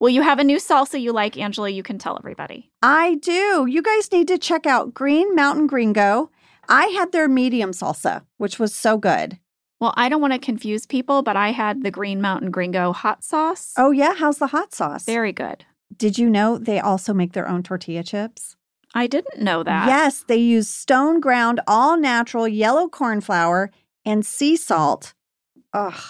Well, you have a new salsa you like, Angela. You can tell everybody. I do. You guys need to check out Green Mountain Gringo. I had their medium salsa, which was so good. Well, I don't want to confuse people, but I had the Green Mountain Gringo hot sauce. Oh, yeah. How's the hot sauce? Very good. Did you know they also make their own tortilla chips? I didn't know that. Yes, they use stone ground, all natural yellow corn flour and sea salt. Ugh,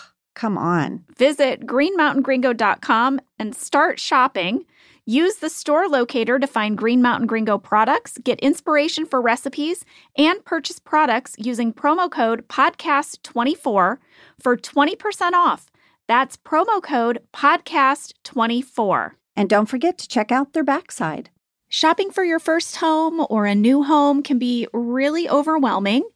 come on. Visit greenmountaingringo.com and start shopping. Use the store locator to find Green Mountain Gringo products, get inspiration for recipes, and purchase products using promo code podcast24 for 20% off. That's promo code podcast24. And don't forget to check out their backside. Shopping for your first home or a new home can be really overwhelming.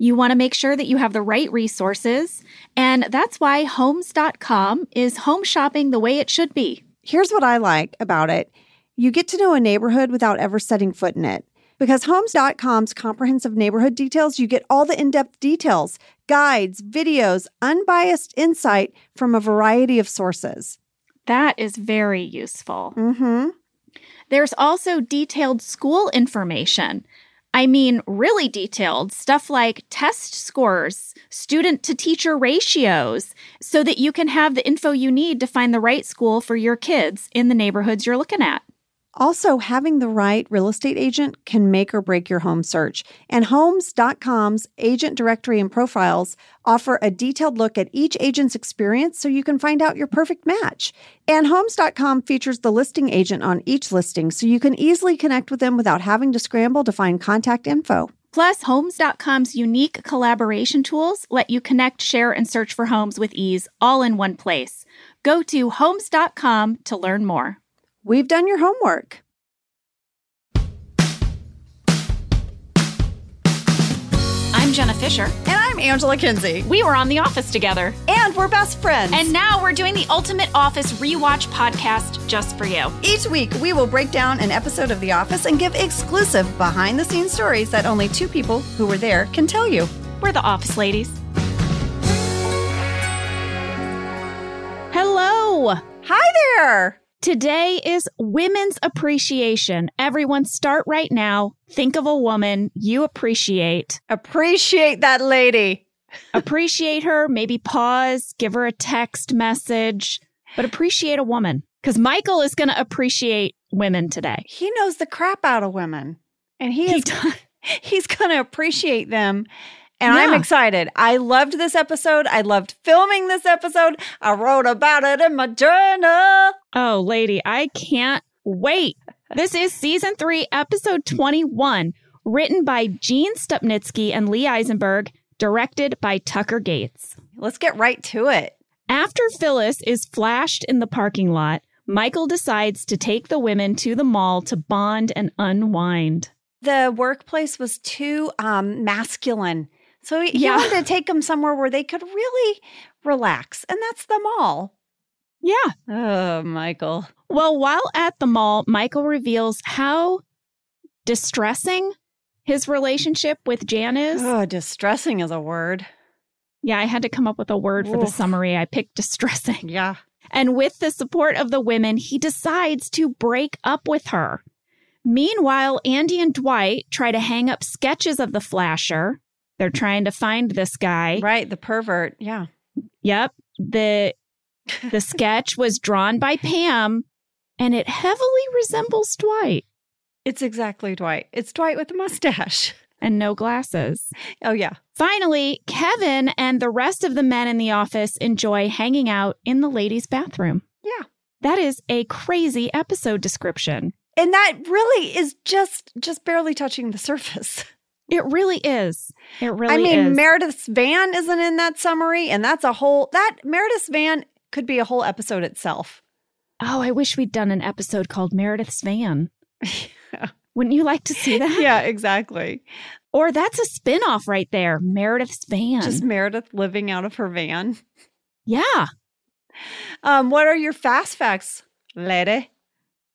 You want to make sure that you have the right resources, and that's why Homes.com is home shopping the way it should be. Here's what I like about it you get to know a neighborhood without ever setting foot in it. Because Homes.com's comprehensive neighborhood details, you get all the in depth details, guides, videos, unbiased insight from a variety of sources. That is very useful. Mm-hmm. There's also detailed school information. I mean, really detailed stuff like test scores, student to teacher ratios, so that you can have the info you need to find the right school for your kids in the neighborhoods you're looking at. Also, having the right real estate agent can make or break your home search. And Homes.com's agent directory and profiles offer a detailed look at each agent's experience so you can find out your perfect match. And Homes.com features the listing agent on each listing so you can easily connect with them without having to scramble to find contact info. Plus, Homes.com's unique collaboration tools let you connect, share, and search for homes with ease all in one place. Go to Homes.com to learn more. We've done your homework. I'm Jenna Fischer. And I'm Angela Kinsey. We were on The Office together. And we're best friends. And now we're doing the Ultimate Office Rewatch podcast just for you. Each week, we will break down an episode of The Office and give exclusive behind the scenes stories that only two people who were there can tell you. We're the Office Ladies. Hello. Hi there. Today is Women's Appreciation. Everyone, start right now. Think of a woman you appreciate. Appreciate that lady. appreciate her, maybe pause, give her a text message, but appreciate a woman. Because Michael is going to appreciate women today. He knows the crap out of women, and he, He is, he's going to appreciate them. And I'm excited. I loved this episode. I loved filming this episode. I wrote about it in my journal. Oh, lady, I can't wait. This is season three, episode 21, written by Gene Stupnitsky and Lee Eisenberg, directed by Tucker Gates. Let's get right to it. After Phyllis is flashed in the parking lot, Michael decides to take the women to the mall to bond and unwind. The workplace was too um, masculine. So he Yeah. wanted to take them somewhere where they could really relax. And that's the mall. Yeah. Oh, Michael. Well, while at the mall, Michael reveals how distressing his relationship with Jan is. Oh, distressing is a word. Yeah, I had to come up with a word for the summary. I picked distressing. Yeah. And with the support of the women, he decides to break up with her. Meanwhile, Andy and Dwight try to hang up sketches of the flasher. They're trying to find this guy. Right. The pervert. Yeah. Yep. The the sketch was drawn by Pam and it heavily resembles Dwight It's exactly Dwight. It's Dwight with a mustache. and no glasses. Oh, yeah. Finally, Kevin and the rest of the men in the office enjoy hanging out in the ladies' bathroom. Yeah. That is a crazy episode description. And that really is just just barely touching the surface. It really is. It really I mean, is. Meredith's van isn't in that summary, and that's a whole that Meredith's van could be a whole episode itself. oh, I wish we'd done an episode called Meredith's Van. Wouldn't you like to see that? yeah, exactly. Or that's a spin-off right there, Meredith's Van. Just Meredith living out of her van. yeah. Um, what are your fast facts, lady?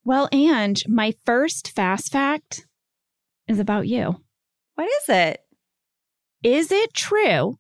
Well, Ange, my first fast fact is about you. What is it? Is it true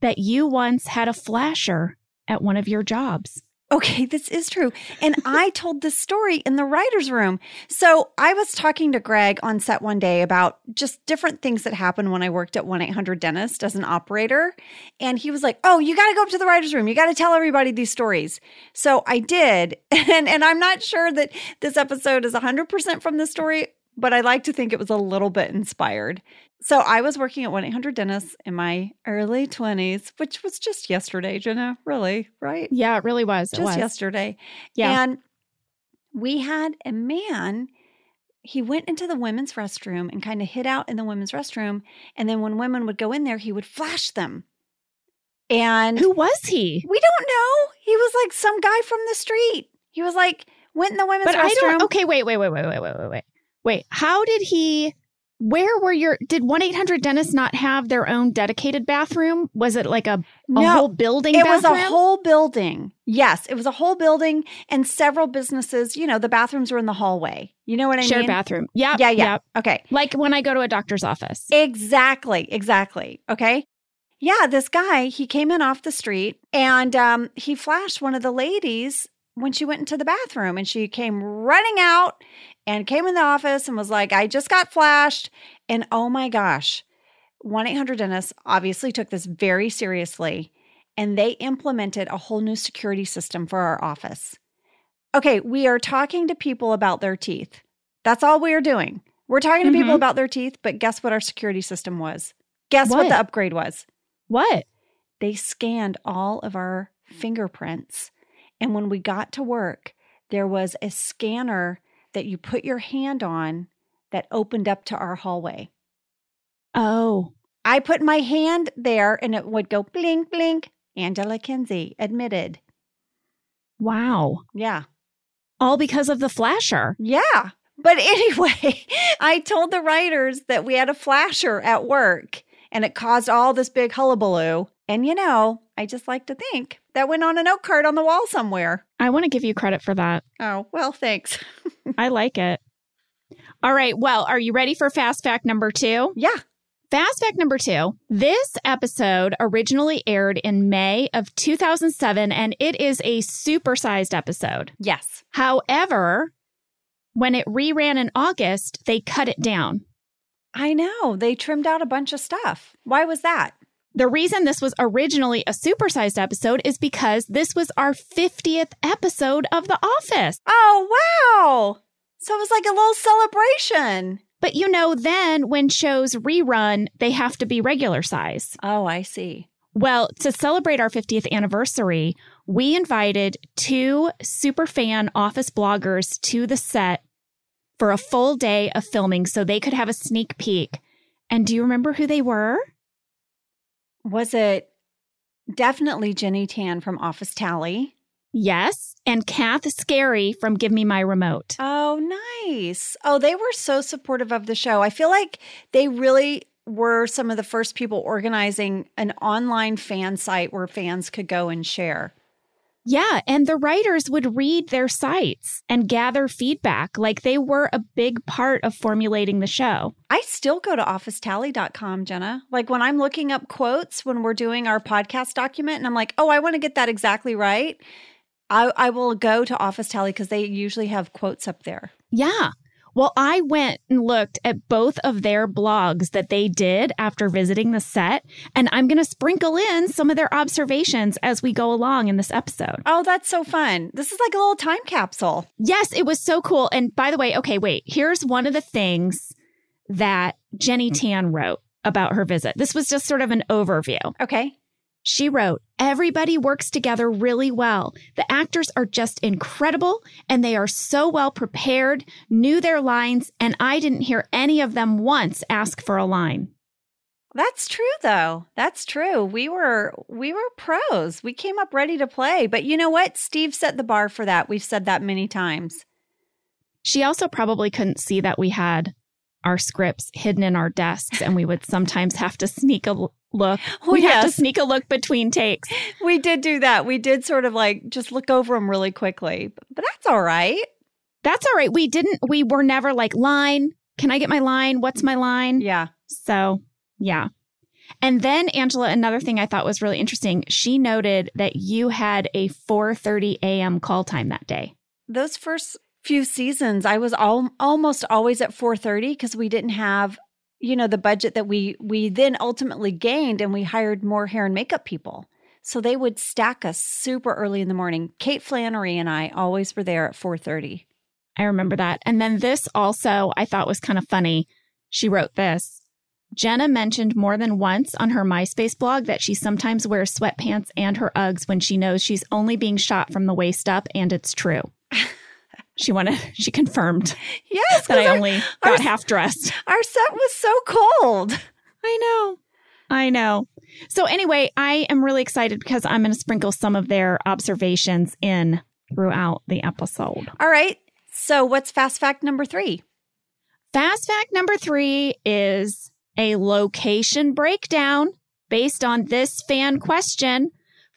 that you once had a flasher at one of your jobs? Okay, this is true. And I told this story in the writer's room. So I was talking to Greg on set one day about just different things that happened when I worked at 1 800 Dentist as an operator. And he was like, Oh, you got to go up to the writer's room. You got to tell everybody these stories. So I did. And, and I'm not sure that this episode is 100% from the story, but I like to think it was a little bit inspired. So I was working at 1 800 Dentist in my early 20s, which was just yesterday, Jenna, really, right? Yeah, it really was. It just was. yesterday. Yeah. And we had a man, he went into the women's restroom and kind of hid out in the women's restroom. And then when women would go in there, he would flash them. And Who was he? we don't know. He was like some guy from the street. He was like, went in the women's But restroom. I don't. Okay, wait, wait, wait, wait, wait, wait, wait, wait. Wait, how did he? Where were your? Did one eight hundred dentists not have their own dedicated bathroom? Was it like a, a No, whole building? It was a whole building. Yes, it was a whole building and several businesses. You know, the bathrooms were in the hallway. You know what I shared mean? Shared bathroom. Yeah, Yeah, yeah. Okay. Like when I go to a doctor's office. Exactly, exactly. Okay. Yeah, this guy, he came in off the street and um, he flashed one of the ladies when she went into the bathroom and she came running out and came in the office and was like, I just got flashed. And oh my gosh, 1 800 Dentist obviously took this very seriously and they implemented a whole new security system for our office. Okay, we are talking to people about their teeth. That's all we are doing. We're talking to people Mhm. about their teeth, but guess what our security system was? Guess what, What? the upgrade was? What? They scanned all of our fingerprints. And when we got to work, there was a scanner that you put your hand on that opened up to our hallway. Oh, I put my hand there and it would go blink, blink. Angela Kinsey admitted. wow! Yeah. All because of the flasher. Yeah. But anyway, I told the writers that we had a flasher at work and it caused all this big hullabaloo. And you know, I just like to think that went on a note card on the wall somewhere. I want to give you credit for that. Oh, well, thanks. I like it. All right. Well, are you ready for fast fact number two? Yeah. Fast fact number two this episode originally aired in May of 2007, and it is a supersized episode. Yes. However, when it reran in August, they cut it down. I know. They trimmed out a bunch of stuff. Why was that? The reason this was originally a supersized episode is because this was our 50th episode of The Office. Oh, wow. So it was like a little celebration. But you know, then when shows rerun, they have to be regular size. Oh, I see. Well, to celebrate our 50th anniversary, we invited two super fan office bloggers to the set for a full day of filming so they could have a sneak peek. And do you remember who they were? Was it definitely Jenny Tan from Office Tally? Yes. And Kath Skerry from Give Me My Remote. Oh, nice. Oh, they were so supportive of the show. I feel like they really were some of the first people organizing an online fan site where fans could go and share. Yeah. And the writers would read their sites and gather feedback. Like they were a big part of formulating the show. I still go to officetally.com, Jenna. Like when I'm looking up quotes when we're doing our podcast document and I'm like, oh, I want to get that exactly right. I, I will go to Office Tally because they usually have quotes up there. Yeah. Well, I went and looked at both of their blogs that they did after visiting the set, and I'm going to sprinkle in some of their observations as we go along in this episode. Oh, that's so fun. This is like a little time capsule. Yes, it was so cool. And by the way, okay, wait, here's one of the things that Jenny mm. Tan wrote about her visit. This was just sort of an overview. Okay. She wrote, Everybody works together really well. The actors are just incredible and they are so well prepared, knew their lines, and I didn't hear any of them once ask for a line. That's true though. That's true. We were we were pros. We came up ready to play. But you know what? Steve set the bar for that. We've said that many times. She also probably couldn't see that we had our scripts hidden in our desks and we would sometimes have to sneak a look. Oh, we have to sneak a look between takes. We did do that. We did sort of like just look over them really quickly. But that's all right. That's all right. We didn't, we were never like, line, can I get my line? What's my line? Yeah. So, yeah. And then Angela, another thing I thought was really interesting, she noted that you had a 4:30 a.m. call time that day. Those first few seasons, I was all, almost always at 4:30 because we didn't have, you know, the budget that we we then ultimately gained and we hired more hair and makeup people. So they would stack us super early in the morning. Kate Flannery and I always were there at 4:30. I remember that. And then this also I thought was kind of funny. She wrote this. Jenna mentioned more than once on her MySpace blog that she sometimes wears sweatpants and her Uggs when she knows she's only being shot from the waist up, and it's true. She wanted, she confirmed Yes, that i our- only our- got half dressed. Our set was so cold. I know. I know. So, anyway, I am really excited because I'm going to sprinkle some of their observations in throughout the episode. All right. So what's fast fact number three? Fast fact number three is a location breakdown based on this fan question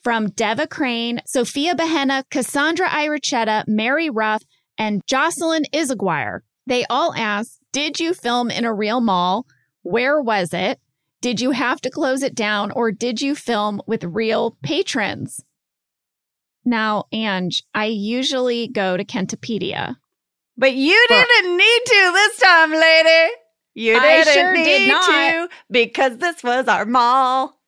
from Deva Crane, Sophia Behenna, Cassandra Irichetta, Mary Ruff, and Jocelyn Isaguirre. They all asked, Did you film in a real mall? Where was it? Did you have to close it down or did you film with real patrons? Now, Ange, I usually go to Kentopedia. But you didn't need to this time, lady. You didn't sure did need not. to because this was our mall.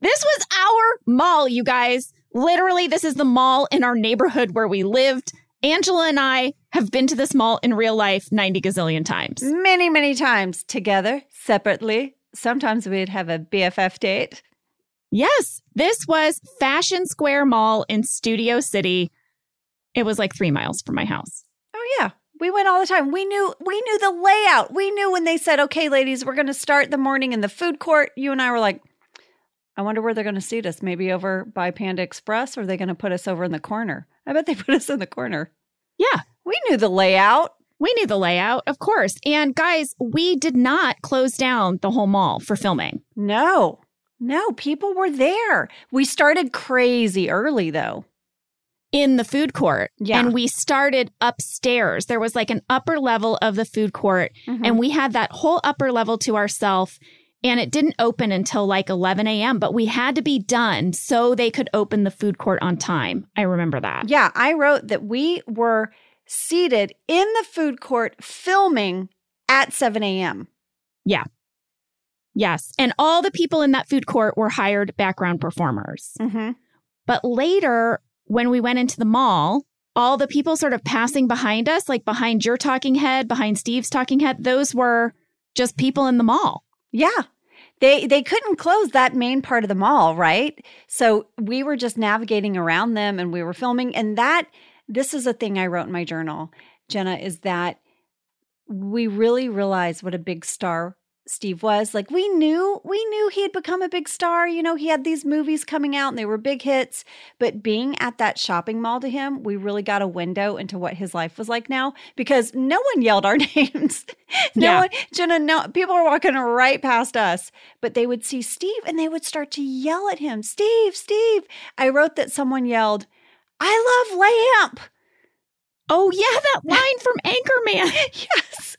This was our mall, you guys. Literally, this is the mall in our neighborhood where we lived. Angela and I have been to this mall in real life 90 gazillion times. Many, many times together, separately. Sometimes we'd have a BFF date. Yes, this was Fashion Square Mall in Studio City. It was like three miles from my house. Oh yeah. We went all the time. We knew we knew the layout. We knew when they said, "Okay, ladies, we're going to start the morning in the food court." You and I were like, "I wonder where they're going to seat us. Maybe over by Panda Express, or are they going to put us over in the corner?" I bet they put us in the corner. Yeah, We knew the layout. we knew the layout, of course. And guys, we did not close down the whole mall for filming. No, no, people were there. We started crazy early though. in the food court. Yeah. And we started upstairs. There was like an upper level of the food court, Mm-hmm. and we had that whole upper level to ourselves. And it didn't open until like 11 a.m., but we had to be done so they could open the food court on time. I remember that. Yeah, I wrote that we were seated in the food court filming at 7 a.m. Yeah. Yes. And all the people in that food court were hired background performers. Mm-hmm. But later, when we went into the mall, all the people sort of passing behind us, like behind your talking head, behind Steve's talking head, those were just people in the mall. Yeah. They they couldn't close that main part of the mall, right? So we were just navigating around them and we were filming and that this is a thing I wrote in my journal, Jenna, is that we really realized what a big star Steve was. Like we knew we knew he had become a big star, you know, he had these movies coming out and they were big hits, but being at that shopping mall to him, we really got a window into what his life was like now because no one yelled our names. no Yeah. one Jenna, no people were walking right past us, but they would see Steve and they would start to yell at him, Steve, Steve. I wrote that someone yelled, I love lamp. Oh, yeah, that line from Anchorman. yes.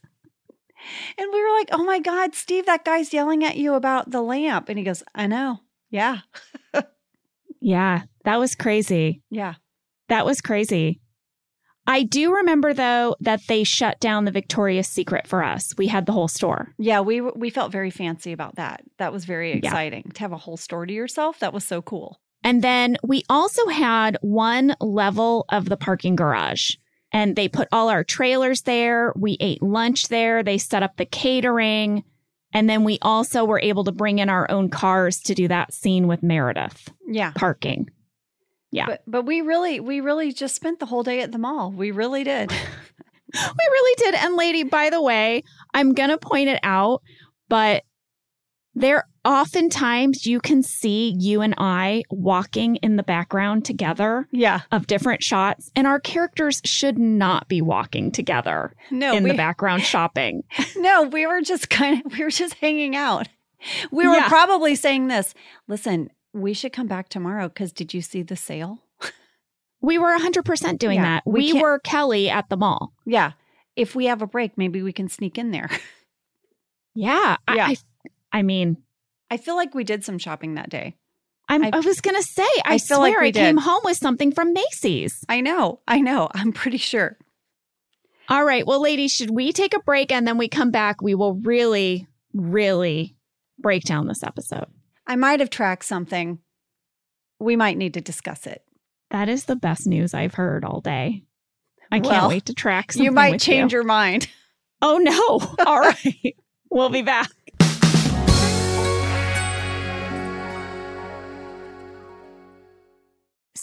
And we were like, oh my God, Steve, that guy's yelling at you about the lamp. And he goes, I know. Yeah. Yeah, that was crazy. Yeah. That was crazy. I do remember though that they shut down the Victoria's Secret for us. We had the whole store. Yeah. We, we felt very fancy about that. That was very Yeah. exciting to have a whole store to yourself. That was so cool. And then we also had one level of the parking garage. And they put all our trailers there. We ate lunch there. They set up the catering. And then we also were able to bring in our own cars to do that scene with Meredith Yeah. parking. Yeah. But, but we really, we really just spent the whole day at the mall. We really did. We really did. And lady, by the way, I'm going to point it out, but there oftentimes you can see you and I walking in the background together Yeah. of different shots, and our characters should not be walking together No, in we, the background shopping. no, we were just kind of, we were just hanging out. We were Yeah. probably saying this. Listen, we should come back tomorrow because did you see the sale? We were 100% doing Yeah, that. we We, were Kelly at the mall. Yeah. If we have a break, maybe we can sneak in there. Yeah. Yeah. I, I, I mean, I feel like we did some shopping that day. I'm, I- I, was going to say, I, I feel like swear we I came did. home with something from Macy's. I know. I know. I'm pretty sure. All right. Well, ladies, should we take a break and then we come back? We will really, really break down this episode. I might have tracked something. We might need to discuss it. That is the best news I've heard all day. I can't wait to track something. you might change you. your mind. Oh, no. All right. we'll be back.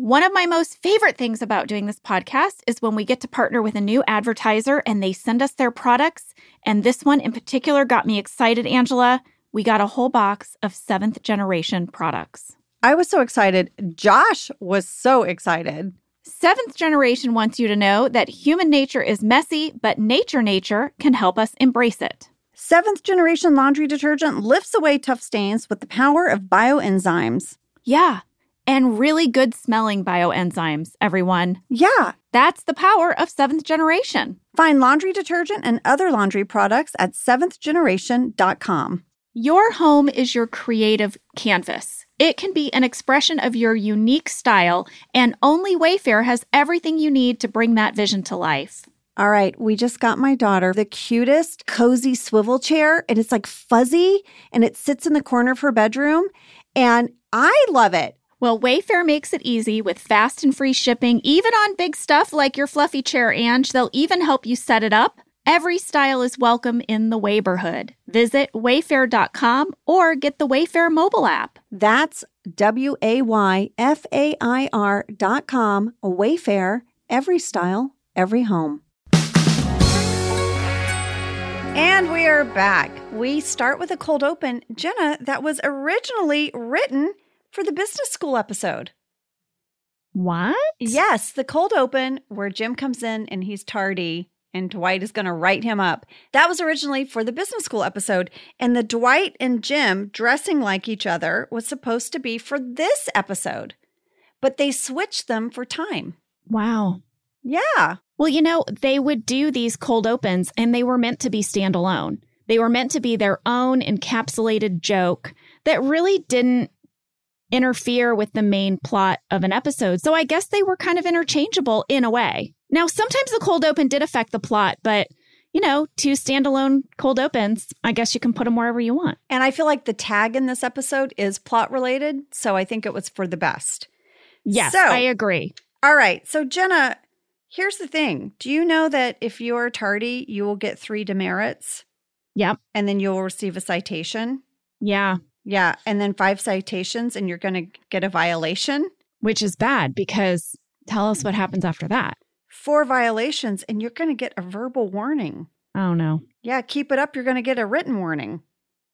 One of my most favorite things about doing this podcast is when we get to partner with a new advertiser and they send us their products. And this one in particular got me excited, Angela. We got a whole box of seventh generation products. I was so excited. Josh was so excited. Seventh generation wants you to know that human nature is messy, but nature nature can help us embrace it. Seventh generation laundry detergent lifts away tough stains with the power of bioenzymes. Yeah, and really good smelling bioenzymes, everyone. Yeah. That's the power of seventh generation. Find laundry detergent and other laundry products at seventhgeneration.com. Your home is your creative canvas. It can be an expression of your unique style, and only Wayfair has everything you need to bring that vision to life. All right, we just got my daughter the cutest cozy swivel chair, and it's like fuzzy and it sits in the corner of her bedroom. And I love it. Well, Wayfair makes it easy with fast and free shipping, even on big stuff like your fluffy chair, Ange. They'll even help you set it up. Every style is welcome in the Wayborhood. Visit wayfair.com or get the Wayfair mobile app. That's W A Y F A I R dot com, Wayfair, every style, every home. And we are back. We start with a cold open, Jenna, that was originally written for the business school episode. What? Yes, the cold open where Jim comes in and he's tardy and Dwight is going to write him up. That was originally for the business school episode. And the Dwight and Jim dressing like each other was supposed to be for this episode, but they switched them for time. Wow. Yeah. Well, you know, they would do these cold opens and they were meant to be standalone. They were meant to be their own encapsulated joke that really didn't interfere with the main plot of an episode. So I guess they were kind of interchangeable in a way. Now, sometimes the cold open did affect the plot, but you know, two standalone cold opens, I guess you can put them wherever you want. And I feel like the tag in this episode is plot related. So I think it was for the best. Yes, So- I agree. All right. So, Jenna, here's the thing Do you know that if you're tardy, you will get three demerits Yep. and then you'll receive a citation? Yeah. Yeah. And then five citations and you're going to get a violation? Which is bad because tell us what happens after that. Four violations and you're going to get a verbal warning. Oh, no. Yeah. Keep it up. You're going to get a written warning.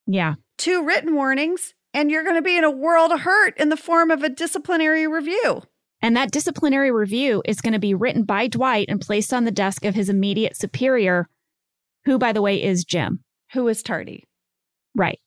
Yeah. Two written warnings and you're going to be in a world of hurt in the form of a disciplinary review. And that disciplinary review is going to be written by Dwight and placed on the desk of his immediate superior, who, by the way, is Jim. Who is tardy? Right.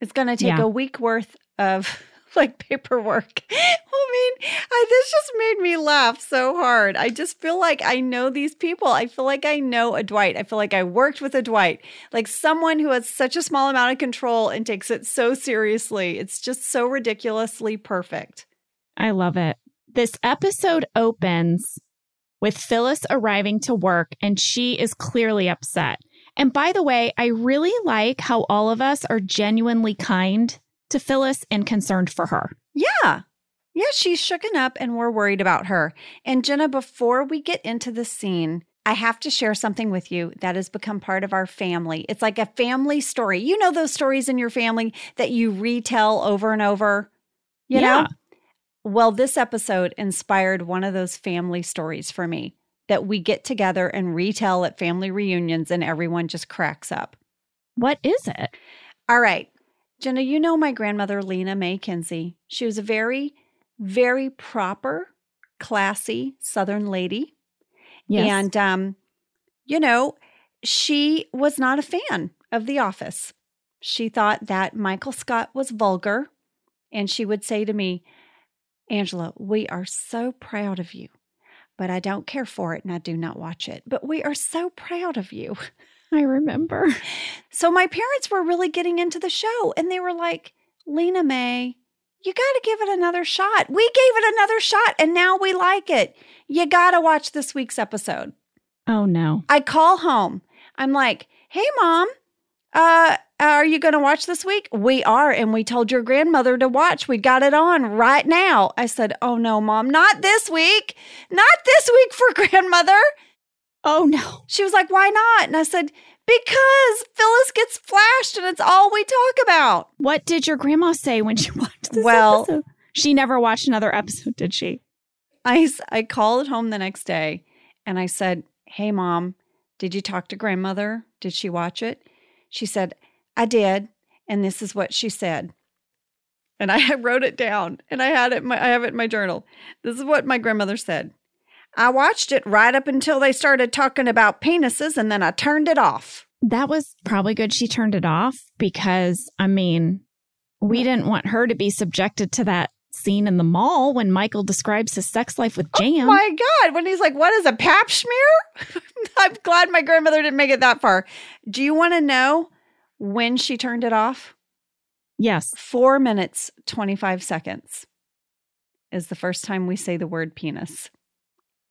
It's going to take Yeah. a week worth of like paperwork. I mean, I, this just made me laugh so hard. I just feel like I know these people. I feel like I know a Dwight. I feel like I worked with a Dwight, like someone who has such a small amount of control and takes it so seriously. It's just so ridiculously perfect. I love it. This episode opens with Phyllis arriving to work, and she is clearly upset. And by the way, I really like how all of us are genuinely kind to Phyllis and concerned for her. Yeah. Yeah, she's shooken up and we're worried about her. And Jenna, before we get into the scene, I have to share something with you that has become part of our family. It's like a family story. You know those stories in your family that you retell over and over? You Yeah. know? Well, this episode inspired one of those family stories for me that we get together and retell at family reunions and everyone just cracks up. What is it? All right. Jenna, you know my grandmother, Lena May Kinsey. She was a very, very proper, classy Southern lady. Yes. And, um, you know, she was not a fan of The Office. She thought that Michael Scott was vulgar. And she would say to me, Angela, we are so proud of you, but I don't care for it and I do not watch it. But we are so proud of you. I remember. So my parents were really getting into the show and they were like, Lena May, you got to give it another shot. We gave it another shot and now we like it. You got to watch this week's episode. Oh no. I call home. I'm like, hey, mom, uh, are you going to watch this week? We are. And we told your grandmother to watch. We got it on right now. I said, oh no, mom, not this week. Not this week for grandmother. Oh no. She was like, why not? And I said, because Phyllis gets flashed and it's all we talk about. What did your grandma say when she watched this Well- episode? She never watched another episode, did she? I, I called home the next day and I said, Hey, mom, did you talk to grandmother? Did she watch it? She said, I did. And this is what she said. And I wrote it down and I had it, my, I have it in my journal. This is what my grandmother said. I watched it right up until they started talking about penises and then I turned it off. That was probably good she turned it off because, I mean, we didn't want her to be subjected to that scene in the mall when Michael describes his sex life with oh Jan. Oh my God. When he's like, What is a pap smear? I'm glad my grandmother didn't make it that far. Do you want to know when she turned it off? yes. Four minutes, 25 seconds is the first time we say the word penis.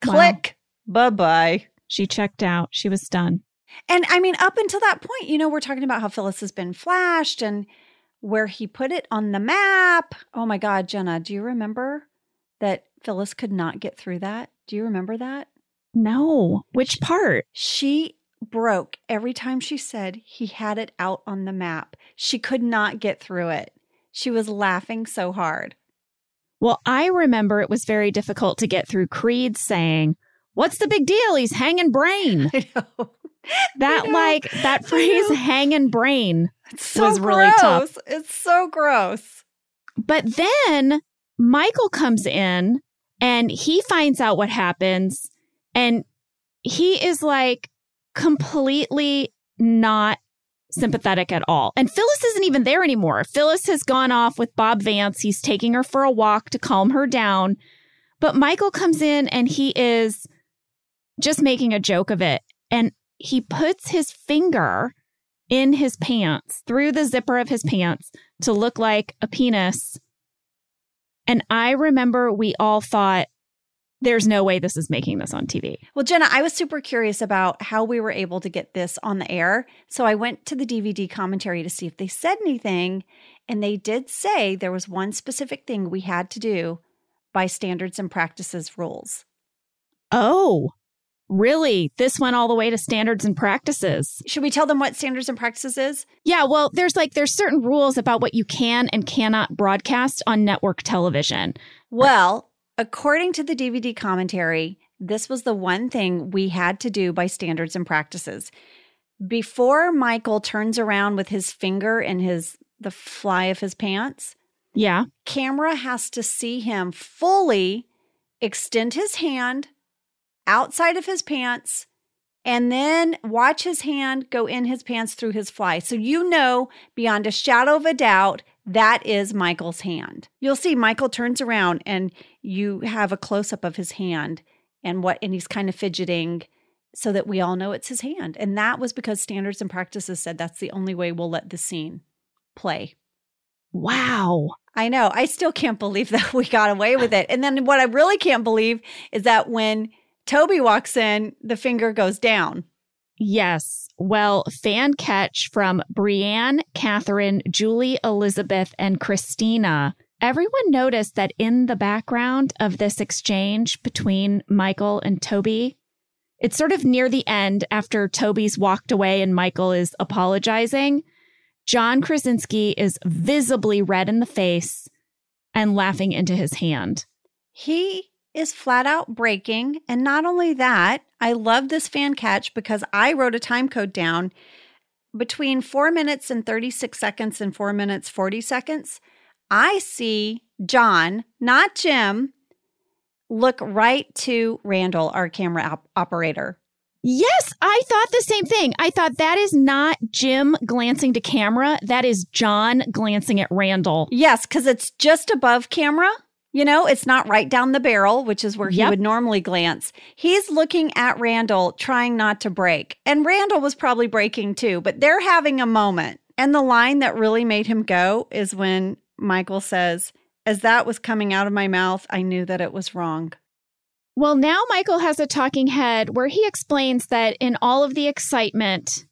Wow. Click. Bye bye. She checked out. She was done. And I mean, up until that point, you know, we're talking about how Phyllis has been flashed and where he put it on the map. Oh my God, Jenna, do you remember that Phyllis could not get through that? Do you remember that? No. Which part? She broke every time she said he had it out on the map. She could not get through it. She was laughing so hard. Well, I remember it was very difficult to get through Creed saying, What's the big deal? He's hanging brain. I know. That, know. like, that phrase, hanging brain. It's so was really gross. tough. It's so gross. But then Michael comes in and he finds out what happens and he is like completely not sympathetic at all. And Phyllis isn't even there anymore. Phyllis has gone off with Bob Vance. He's taking her for a walk to calm her down. But Michael comes in and he is just making a joke of it. And he puts his finger in his pants through the zipper of his pants to look like a penis. And I remember we all thought, there's no way this is making this on TV. Well, Jenna, I was super curious about how we were able to get this on the air. So I went to the DVD commentary to see if they said anything. And they did say there was one specific thing we had to do by standards and practices rules. Oh, really? This went all the way to standards and practices. Should we tell them what standards and practices is? Yeah, well, there's like there's certain rules about what you can and cannot broadcast on network television. Well, according to the DVD commentary, this was the one thing we had to do by standards and practices. Before Michael turns around with his finger in his the fly of his pants, Yeah. camera has to see him fully extend his hand outside of his pants and then watch his hand go in his pants through his fly. So you know beyond a shadow of a doubt that is Michael's hand. You'll see Michael turns around and you have a close up of his hand and what and he's kind of fidgeting so that we all know it's his hand. And that was because standards and practices said that's the only way we'll let the scene play. Wow. I know. I still can't believe that we got away with it. And then what I really can't believe is that when Toby walks in, the finger goes down. Yes. Well, fan catch from Brienne, Catherine, Julie, Elizabeth, and Christina everyone noticed that in the background of this exchange between Michael and Toby, it's sort of near the end after Toby's walked away and Michael is apologizing. John Krasinski is visibly red in the face and laughing into his hand. He is flat out breaking. And not only that, I love this fan catch because I wrote a time code down between four minutes and 36 seconds and four minutes 40 seconds. I see John, not Jim, look right to Randall, our camera op- operator. Yes, I thought the same thing. I thought that is not Jim glancing to camera. That is John glancing at Randall. Yes, because it's just above camera. You know, it's not right down the barrel, which is where he Yep. would normally glance. He's looking at Randall, trying not to break. And Randall was probably breaking too, but they're having a moment. And the line that really made him go is when Michael says, As that was coming out of my mouth, I knew that it was wrong. Well, now Michael has a talking head where he explains that in all of the excitement,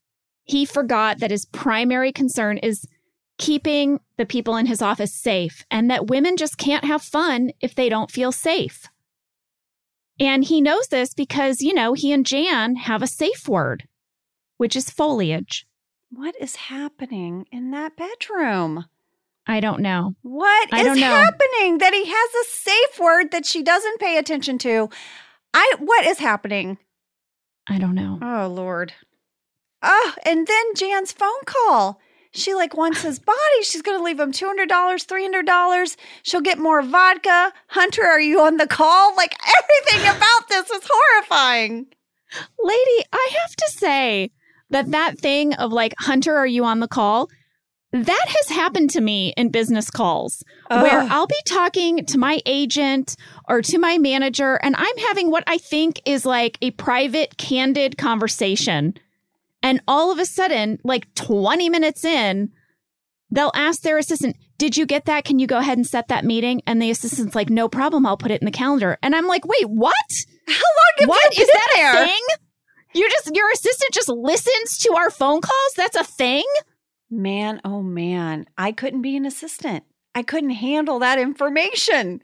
he forgot that his primary concern is keeping the people in his office safe and that women just can't have fun if they don't feel safe. And he knows this because, you know, he and Jan have a safe word, which is foliage. What is happening in that bedroom? I don't know. What I is know. happening that he has a safe word that she doesn't pay attention to? I what is happening? I don't know. Oh Lord. Oh, and then Jan's phone call. She like wants his body. She's gonna leave him two hundred dollars, three hundred dollars. She'll get more vodka. Hunter, are you on the call? Like everything about this is horrifying. Lady, I have to say that that thing of like, Hunter, are you on the call? That has happened to me in business calls where I'll be talking to my agent or to my manager, and I'm having what I think is like a private, candid conversation. And all of a sudden, like 20 minutes in, they'll ask their assistant, Did you get that? Can you go ahead and set that meeting? And the assistant's like, No problem. I'll put it in the calendar. And I'm like, Wait, what? How long have What you is that there? a thing? You just your assistant just listens to our phone calls? That's a thing? Man, oh man, I couldn't be an assistant. I couldn't handle that information.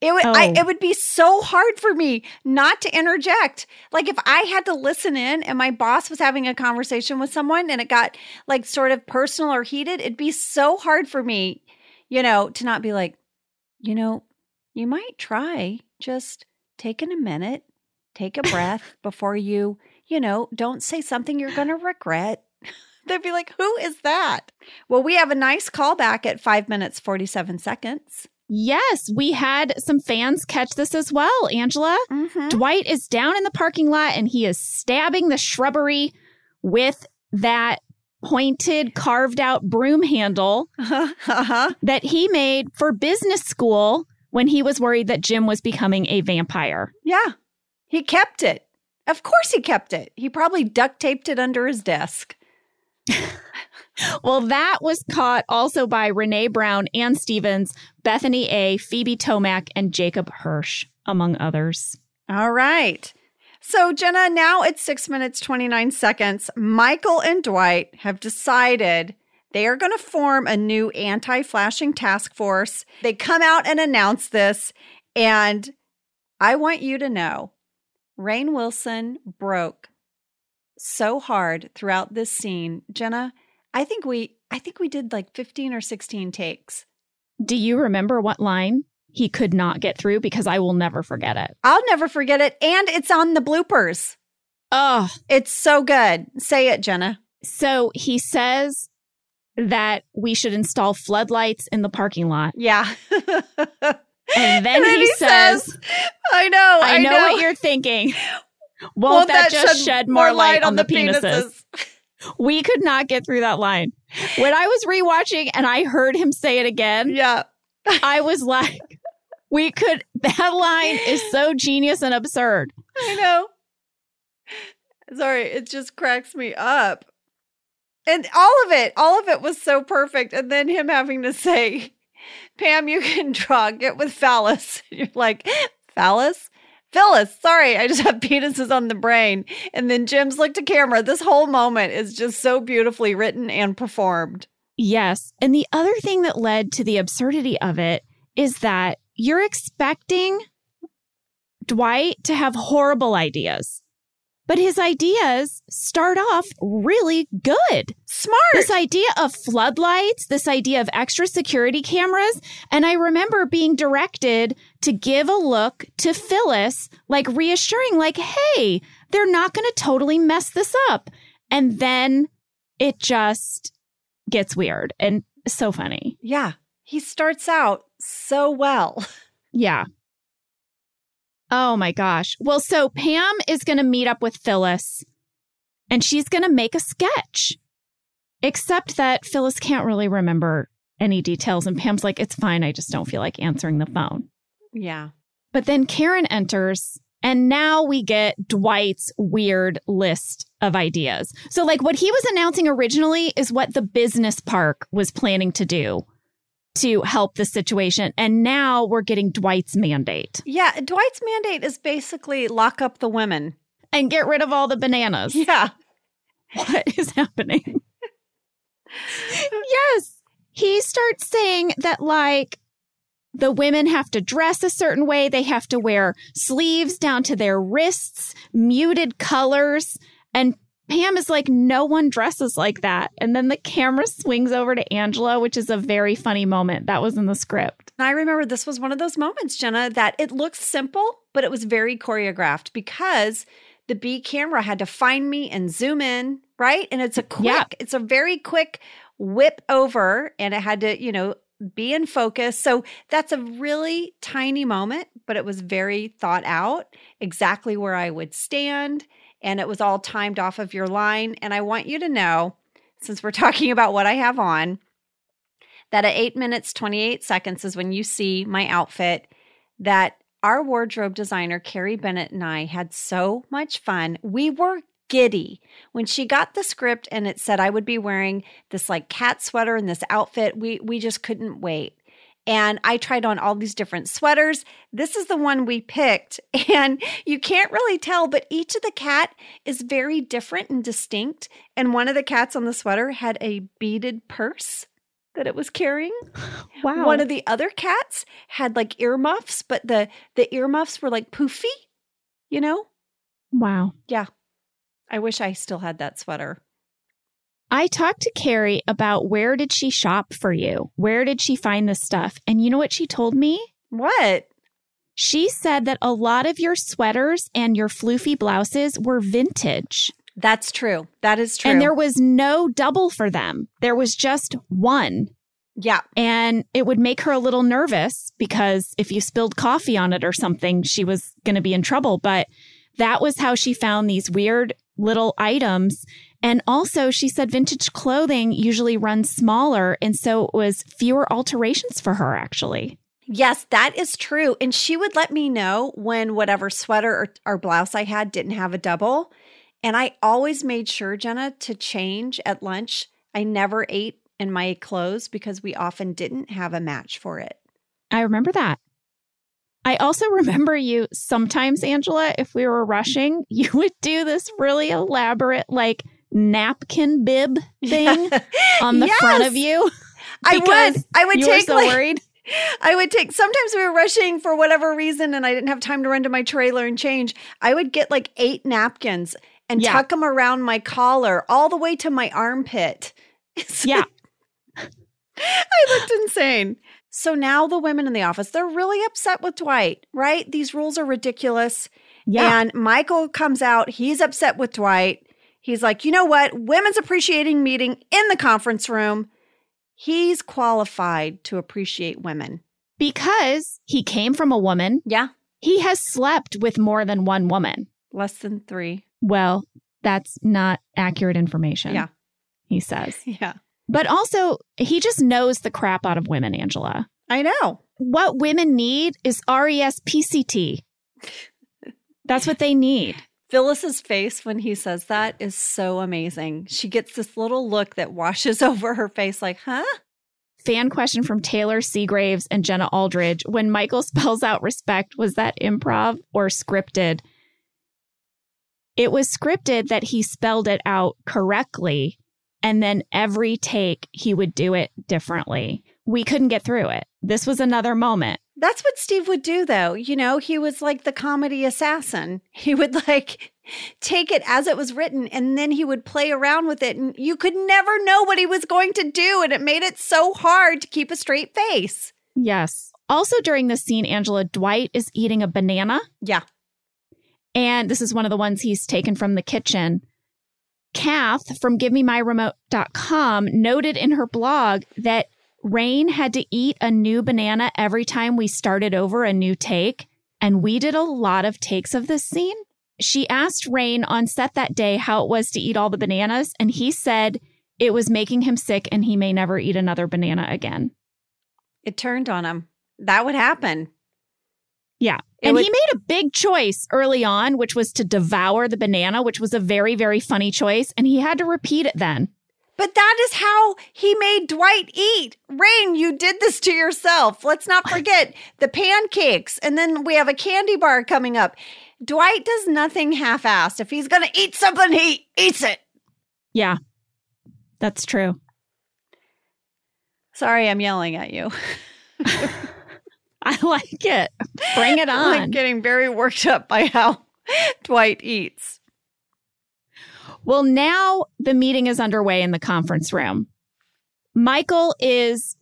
It would I, Oh. it would be so hard for me not to interject. Like if I had to listen in and my boss was having a conversation with someone and it got like sort of personal or heated, it'd be so hard for me, you know, to not be like, you know, you might try just taking a minute, take a breath before you, you know, don't say something you're going to regret. They'd be like, who is that? Well, we have a nice callback at five minutes, 47 seconds. Yes, we had some fans catch this as well, Angela. Mm-hmm. Dwight is down in the parking lot and he is stabbing the shrubbery with that pointed carved out broom handle uh-huh. that he made for business school when he was worried that Jim was becoming a vampire. Yeah. He kept it. Of course he kept it. He probably duct taped it under his desk. Well, that was caught also by Renee Brown, Ann Stevens, Bethany A., Phoebe Tomac, and Jacob Hirsch, among others. All right. So, Jenna, now it's six minutes, 29 seconds. Michael and Dwight have decided they are going to form a new anti flashing task force. They come out and announce this. And I want you to know Rainn Wilson broke so hard throughout this scene. Jenna, I think we. I think we did like 15 or 16 takes. Do you remember what line he could not get through? Because I will never forget it. I'll never forget it. And it's on the bloopers. Oh, It's so good. Say it, Jenna. so he says that we should install floodlights in the parking lot. Yeah. And then, he, says, I know, I, know, what you're thinking. Won't, that, just shed, more light, on the penises? We could not get through that line. When I was rewatching and I heard him say it again, Yeah. I was like, we could, that line is so genius and absurd. I know. Sorry, it just cracks me up. And all of it, all of it was so perfect. And then him having to say, Pam, you can draw, get with phallus. You're like, phallus? Phyllis, sorry, I just have penises on the brain. And then Jim's looked to camera. This whole moment is just so beautifully written and performed. Yes. And the other thing that led to the absurdity of it is that you're expecting Dwight to have horrible ideas. But his ideas start off really good. Smart. This idea of floodlights, this idea of extra security cameras. And I remember being directed to give a look to Phyllis, like reassuring, like, hey, they're not going to totally mess this up. And then it just gets weird and so funny. Yeah. He starts out so well. Yeah. Oh my gosh. Well, so Pam is going to meet up with Phyllis and she's going to make a sketch. Except that Phyllis can't really remember any details. And Pam's like, it's fine. I just don't feel like answering the phone. Yeah. But then Karen enters, and now we get Dwight's weird list of ideas. So, like, what he was announcing originally is what the business park was planning to do to help the situation. And now we're getting Dwight's mandate Yeah. Dwight's mandate is basically lock up the women. and get rid of all the bananas. Yeah. What is happening? yes. He starts saying that, like, the women have to dress a certain way. They have to wear sleeves down to their wrists, muted colors. And Pam is like, no one dresses like that. And then the camera swings over to Angela, which is a very funny moment. That was in the script. I remember this was one of those moments, Jenna, that it looked simple, but it was very choreographed because the B camera had to find me and zoom in, right? And it's a quick, Yeah. it's a very quick whip over and it had to, you know, be in focus. So that's a really tiny moment, but it was very thought out, exactly where I would stand. And it was all timed off of your line. And I want you to know, since we're talking about what I have on, that at eight minutes, 28 seconds is when you see my outfit. That our wardrobe designer, Carey Bennett, and I had so much fun. We were giddy when she got the script and it said I would be wearing this like cat sweater and this outfit. We we just couldn't wait. And I tried on all these different sweaters. This is the one we picked. And you can't really tell, but each of the cat is very different and distinct. And one of the cats on the sweater had a beaded purse that it was carrying. Wow. One of the other cats had like earmuffs, but the the earmuffs were like poofy, you know? wow. Yeah. I wish I still had that sweater. I talked to Carey about where did she shop for you? Where did she find this stuff? And you know what she told me? What? She said that a lot of your sweaters and your floofy blouses were vintage. That's true. That is true. And there was no double for them. There was just one. yeah. And it would make her a little nervous because if you spilled coffee on it or something, she was going to be in trouble. But that was how she found these weird little items. And also, she said vintage clothing usually runs smaller. And so it was fewer alterations for her, actually. Yes, that is true. And she would let me know when whatever sweater or, or blouse I had didn't have a double. And I always made sure, Jenna, to change at lunch. I never ate in my clothes because we often didn't have a match for it. I remember that. I also remember you sometimes, Angela, if we were rushing, you would do this really elaborate, like, napkin bib thing on the front of you. I would. I would you were take so like, worried. I would take sometimes we were rushing for whatever reason and I didn't have time to run to my trailer and change. I would get like eight napkins and Yeah. tuck them around my collar all the way to my armpit. It's Yeah. I looked insane. So now the women in the office, they're really upset with Dwight, right? These rules are ridiculous. Yeah. And Michael comes out, he's upset with Dwight. He's like, you know what? Women's appreciating meeting in the conference room. He's qualified to appreciate women. because he came from a woman, Yeah. he has slept with more than one woman. Less than three. Well, that's not accurate information. Yeah. He says. Yeah. But also, he just knows the crap out of women, Angela. I know. What women need is E RESPCT. That's what they need. Phyllis's face when he says that is so amazing. She gets this little look that washes over her face, like, huh? Fan question from Taylor Seagraves and Jenna Aldridge. When Michael spells out respect, was that improv or scripted? It was scripted that he spelled it out correctly. And then every take, he would do it differently. We couldn't get through it. This was another moment. That's what Steve would do, though. You know, he was like the comedy assassin. He would like take it as it was written and then he would play around with it. And you could never know what he was going to do. And it made it so hard to keep a straight face. Yes. Also, during this scene, Angela, Dwight is eating a banana. Yeah. And this is one of the ones he's taken from the kitchen. Kath from GiveMeMyRemote.com noted in her blog that Rainn had to eat a new banana every time we started over a new take. And we did a lot of takes of this scene. She asked Rainn on set that day how it was to eat all the bananas. And he said it was making him sick and he may never eat another banana again. It turned on him. That would happen. Yeah. It and would- he made a big choice early on, which was to devour the banana, which was a very, very funny choice. And he had to repeat it then. But that is how he made Dwight eat. Rainn, you did this to yourself. Let's not forget the pancakes. And then we have a candy bar coming up. Dwight does nothing half assed. If he's going to eat something, he eats it. Yeah, that's true. Sorry, I'm yelling at you. I like it. Bring it on. I'm getting very worked up by how Dwight eats. Well, now the meeting is underway in the conference room. Michael is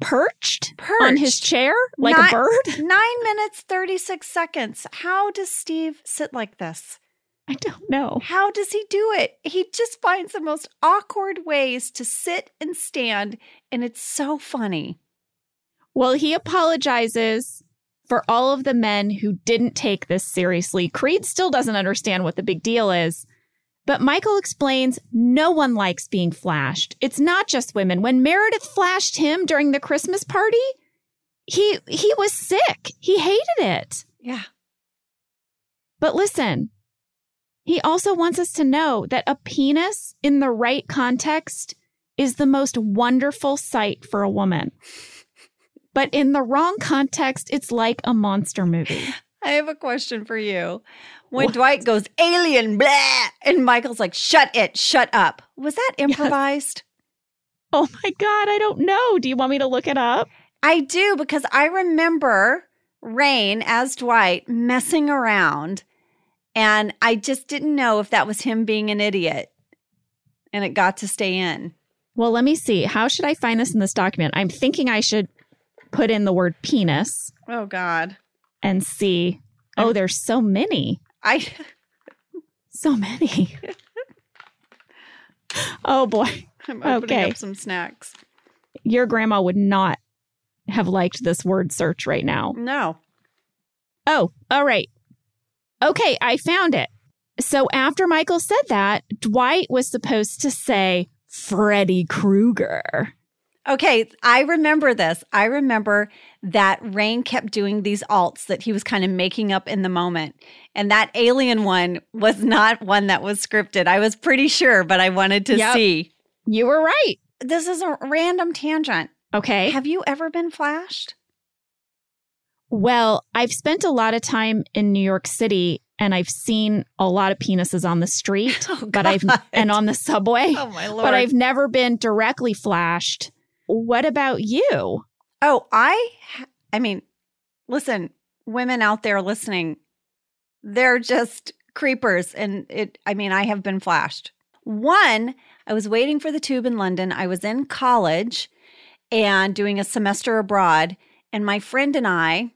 perched, perched. on his chair like nine, a bird. Nine minutes, 36 seconds. How does Steve sit like this? I don't know. How does he do it? He just finds the most awkward ways to sit and stand, and it's so funny. Well, he apologizes for all of the men who didn't take this seriously. Creed still doesn't understand what the big deal is. But Michael explains no one likes being flashed. It's not just women. When Meredith flashed him during the Christmas party, he he was sick. He hated it. Yeah. But listen, he also wants us to know that a penis in the right context is the most wonderful sight for a woman. But in the wrong context, it's like a monster movie. I have a question for you. When what? Dwight goes alien blah and Michael's like shut it, shut up. Was that improvised? Yes. Oh my god, I don't know. Do you want me to look it up? I do because I remember Rainn as Dwight messing around and I just didn't know if that was him being an idiot. And it got to stay in. Well, let me see. How should I find this in this document? I'm thinking I should put in the word penis. Oh God. And see. Oh, there's so many. I so many. oh boy. I'm opening okay. up some snacks. Your grandma would not have liked this word search right now. No. Oh, all right. Okay, I found it. So after Michael said that, Dwight was supposed to say Freddy Krueger. Okay, I remember this. I remember that Rainn kept doing these alts that he was kind of making up in the moment. And that alien one was not one that was scripted. I was pretty sure, but I wanted to yep. see. You were right. This is a random tangent. Okay. Have you ever been flashed? Well, I've spent a lot of time in New York City and I've seen a lot of penises on the street, oh, but I've and on the subway. Oh my lord. But I've never been directly flashed. What about you? Oh, I I mean, listen, women out there listening, they're just creepers and it I mean, I have been flashed. One, I was waiting for the tube in London. I was in college and doing a semester abroad and my friend and I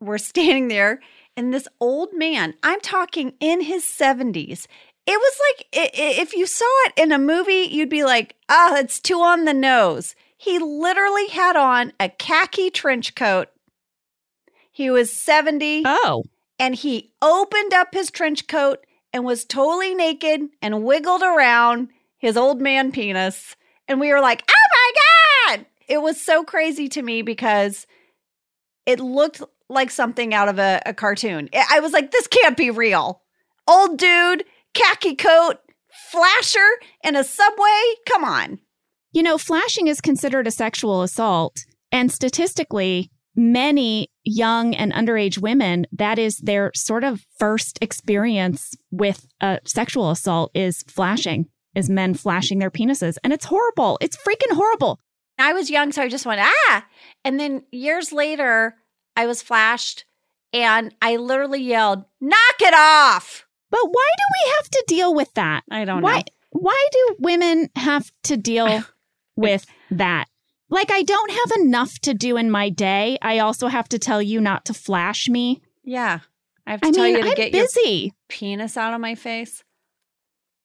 were standing there and this old man, I'm talking in his 70s, it was like if you saw it in a movie, you'd be like, ah, oh, it's too on the nose. He literally had on a khaki trench coat. He was 70. Oh. And he opened up his trench coat and was totally naked and wiggled around his old man penis. And we were like, oh my God. It was so crazy to me because it looked like something out of a, a cartoon. I was like, this can't be real. Old dude, khaki coat, flasher, in a subway. Come on. You know, flashing is considered a sexual assault. And statistically, many young and underage women, that is their sort of first experience with a sexual assault is flashing. is men flashing their penises. And it's horrible. It's freaking horrible. I was young, so I just went, ah. And then years later, I was flashed and I literally yelled, knock it off. But why do we have to deal with that? I don't why, know. Why do women have to deal with that? Like, I don't have enough to do in my day. I also have to tell you not to flash me. Yeah. I have to I tell mean, you to I'm get busy. your penis out of my face.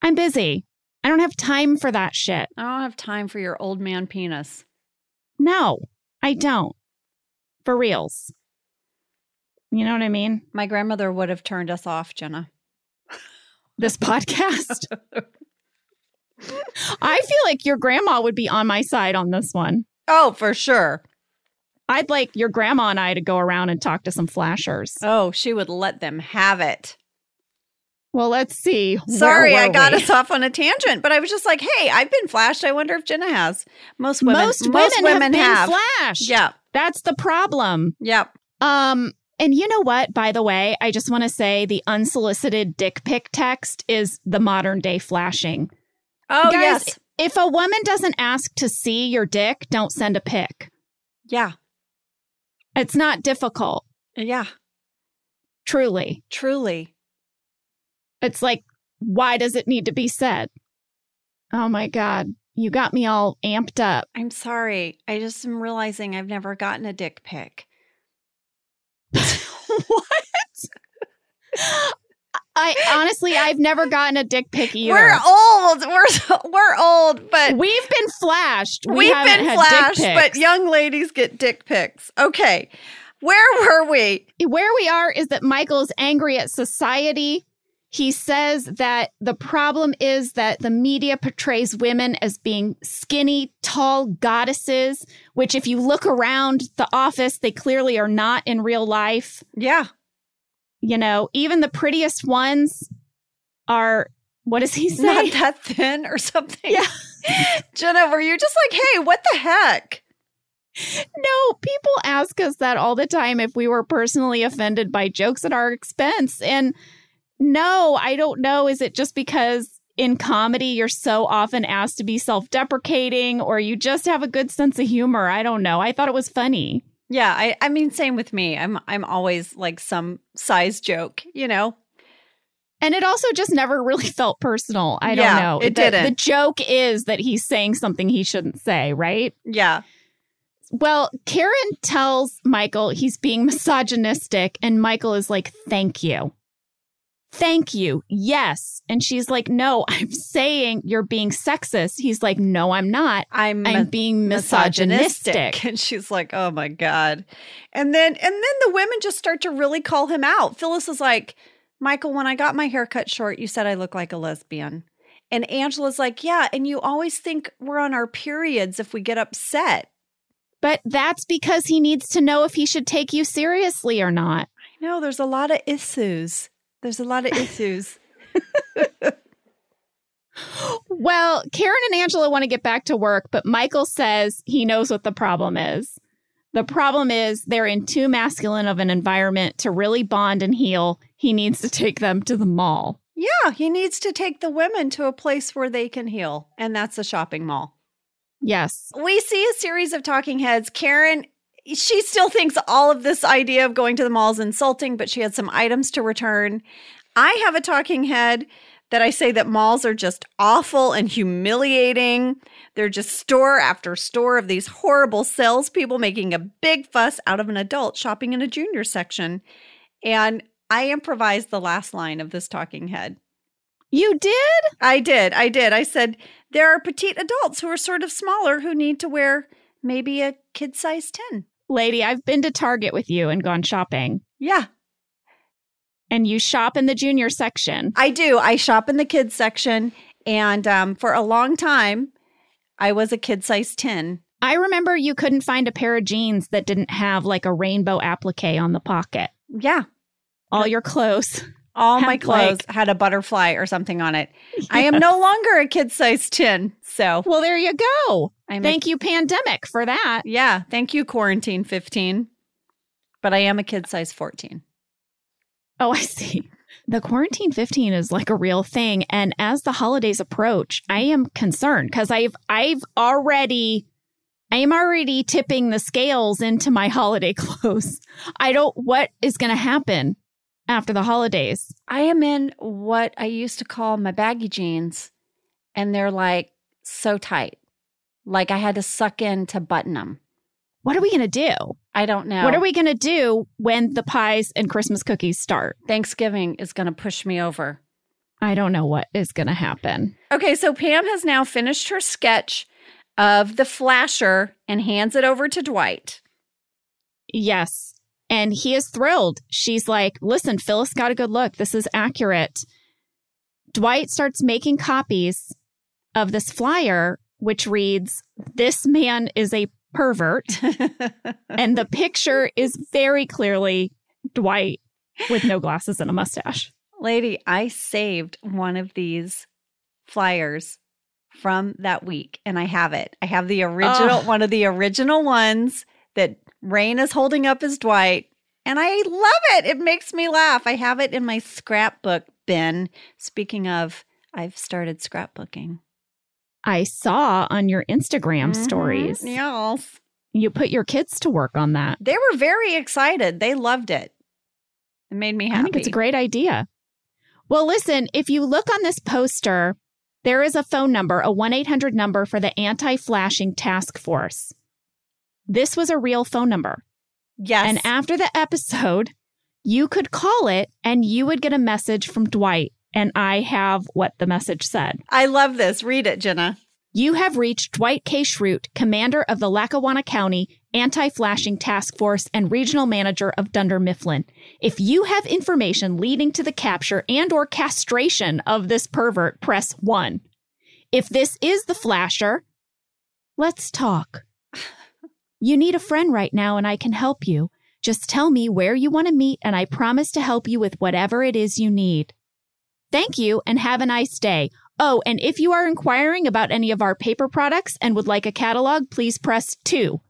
I'm busy. I don't have time for that shit. I don't have time for your old man penis. No, I don't. For reals. You know what I mean? My grandmother would have turned us off, Jenna. This podcast. I feel like your grandma would be on my side on this one. Oh, for sure. I'd like your grandma and I to go around and talk to some flashers. Oh, she would let them have it. Well, let's see. Sorry, I got we? us off on a tangent, but I was just like, hey, I've been flashed. I wonder if Jenna has. Most women, most women, have, been flashed. Yeah. That's the problem. Yep. Um, and you know what? By the way, I just want to say the unsolicited dick pic text is the modern day flashing. Oh, Guys, yes. If a woman doesn't ask to see your dick, don't send a pic. Yeah. It's not difficult, Yeah. truly. Truly. It's like, why does it need to be said? Oh my God. You got me all amped up. I'm sorry. I just am realizing I've never gotten a dick pic. what? I honestly, I've never gotten a dick pic either. We're old. We're we're old, but We've been flashed. We we've haven't been had flashed, but young ladies get dick pics. Okay. Where were we? where we are is that Michael is angry at society. He says that the problem is that the media portrays women as being skinny, tall goddesses, which, if you look around the office, they clearly are not in real life. Yeah. You know, even the prettiest ones are, what does he say? Not that thin or something. Yeah. Jenna, were you just like, hey, what the heck? No, people ask us that all the time if we were personally offended by jokes at our expense. And no, I don't know. Is it just because in comedy you're so often asked to be self deprecating or you just have a good sense of humor? I don't know. I thought it was funny. Yeah, I, I mean, same with me. I'm I'm always like some size joke, you know? And it also just never really felt personal. I don't know. it the, didn't. The joke is that he's saying something he shouldn't say, right? Yeah. Well, Karen tells Michael he's being misogynistic, and Michael is like, Thank you. Thank you. Yes. And she's like, No, I'm saying you're being sexist. He's like, No, I'm not. I'm, I'm mi- being misogynistic. And she's like, "Oh my god." And then and then the women just start to really call him out. Phyllis is like, "Michael, when I got my hair cut short, you said I look like a lesbian." And Angela's like, "Yeah, and you always think we're on our periods if we get upset." But that's because he needs to know if he should take you seriously or not. I know there's a lot of issues. There's a lot of issues. Well, Karen and Angela want to get back to work, but Michael says he knows what the problem is. The problem is they're in too masculine of an environment to really bond and heal. He needs to take them to the mall. yeah, he needs to take the women to a place where they can heal, and that's a shopping mall. Yes. we see a series of talking heads. Karen, she still thinks all of this idea of going to the mall is insulting, but she had some items to return. I have a talking head that I say that malls are just awful and humiliating. They're just store after store of these horrible salespeople making a big fuss out of an adult shopping in a junior section. And I improvised the last line of this talking head. You did? I did. I did. I said, there are petite adults who are sort of smaller who need to wear maybe a kid size 10. Lady, I've been to Target with you and gone shopping. Yeah, And you shop in the junior section. I do. I shop in the kids section. And um, for a long time, I was a kid size 10. I remember you couldn't find a pair of jeans that didn't have like a rainbow applique on the pocket. Yeah. All your clothes. All my clothes like- had a butterfly or something on it. I am no longer a kid size 10. So Well, there you go. I'm a- Thank you, pandemic, for that. yeah. Thank you, quarantine 15. But I am a kid size 14. Oh, I see. the quarantine 15 is like a real thing and as the holidays approach i am concerned because i've i've already i am already tipping the scales into my holiday clothes i don't what is going to happen after the holidays I am in what I used to call my baggy jeans, and they're like so tight. Like I had to suck in to button them. what are we going to do I don't know. what are we going to do when the pies and christmas cookies start Thanksgiving is going to push me over. i don't know what is going to happen Okay, so Pam has now finished her sketch of the flasher and hands it over to Dwight. Yes. And he is thrilled. She's like, listen, Phyllis got a good look. This is accurate. Dwight starts making copies of this flyer, which reads, This man is a pervert. and the picture is very clearly Dwight with no glasses and a mustache. Lady, I saved one of these flyers from that week and I have it. I have the original, Ugh. one of the original ones that Rainn is holding up as Dwight. And I love it. It makes me laugh. I have it in my scrapbook bin. Speaking of, I've started scrapbooking. I saw on your Instagram Mhm. stories, Yes. you put your kids to work on that. They were very excited. They loved it. It made me happy. I think it's a great idea. Well, listen, if you look on this poster, there is a phone number, a 1 800 number for the anti flashing task force. This was a real phone number. Yes. And after the episode, you could call it and you would get a message from Dwight. And I have what the message said. I love this. Read it, Jenna. You have reached Dwight K. Schrute, commander of the Lackawanna County Anti Flashing Task Force and regional manager of Dunder Mifflin. If you have information leading to the capture and or castration of this pervert, press 1. If this is the flasher, let's talk. You need a friend right now and I can help you. Just tell me where you want to meet and I promise to help you with whatever it is you need. Thank you and have a nice day. Oh, and if you are inquiring about any of our paper products and would like a catalog, please press 2.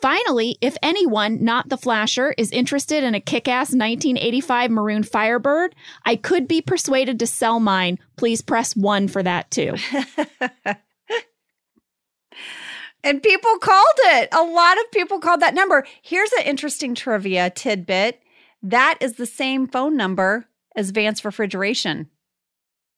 Finally, if anyone, not the flasher, is interested in a kick ass 1985 maroon Firebird, I could be persuaded to sell mine. Please press 1 for that too. and people called it. A lot of people called that number. Here's an interesting trivia tidbit that is the same phone number as Vance Refrigeration.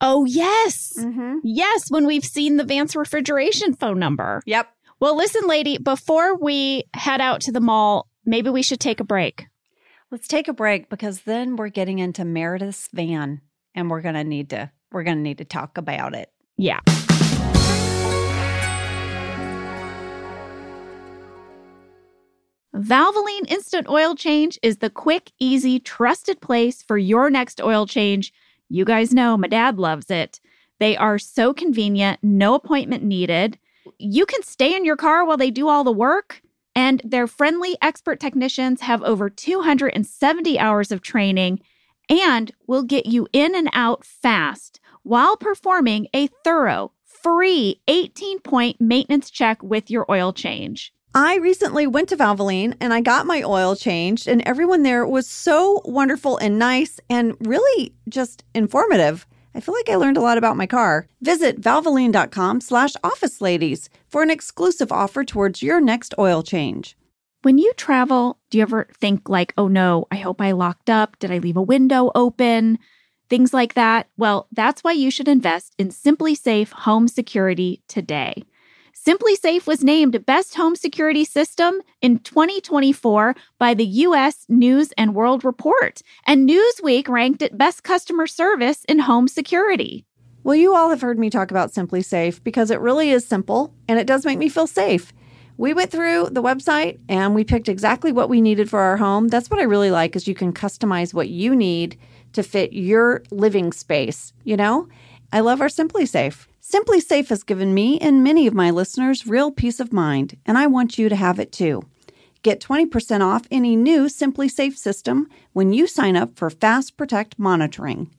Oh, yes. Mm-hmm. Yes, when we've seen the Vance refrigeration phone number. Yep. Well, listen, lady, before we head out to the mall, maybe we should take a break. Let's take a break because then we're getting into Meredith's van and we're going to need to we're going to need to talk about it. Yeah. Valvoline Instant Oil Change is the quick, easy, trusted place for your next oil change. You guys know my dad loves it. They are so convenient, no appointment needed. You can stay in your car while they do all the work. And their friendly expert technicians have over 270 hours of training and will get you in and out fast while performing a thorough, free 18 point maintenance check with your oil change. I recently went to Valvoline and I got my oil changed, and everyone there was so wonderful and nice and really just informative. I feel like I learned a lot about my car. Visit valvoline.com slash office ladies for an exclusive offer towards your next oil change. When you travel, do you ever think, like, oh no, I hope I locked up? Did I leave a window open? Things like that. Well, that's why you should invest in SimpliSafe Home Security today. SimpliSafe was named Best Home Security System in 2024 by the US News and World Report, and Newsweek ranked it Best Customer Service in Home Security. Well, you all have heard me talk about SimpliSafe because it really is simple and it does make me feel safe. We went through the website and we picked exactly what we needed for our home. That's what I really like is you can customize what you need to fit your living space, you know? I love our SimpliSafe. SimpliSafe has given me and many of my listeners real peace of mind, and I want you to have it too. Get 20% off any new SimpliSafe system when you sign up for Fast Protect monitoring.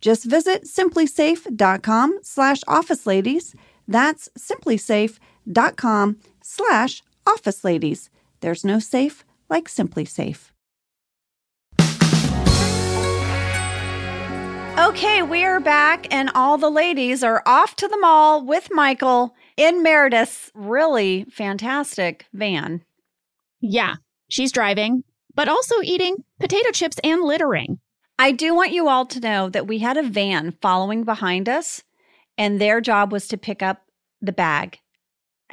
Just visit simplisafe.com slash office ladies. That's simplisafe.com slash office ladies. There's no safe like SimpliSafe. Okay, we are back, and all the ladies are off to the mall with Michael in Meredith's really fantastic van. Yeah, she's driving, but also eating potato chips and littering. I do want you all to know that we had a van following behind us, and their job was to pick up the bag.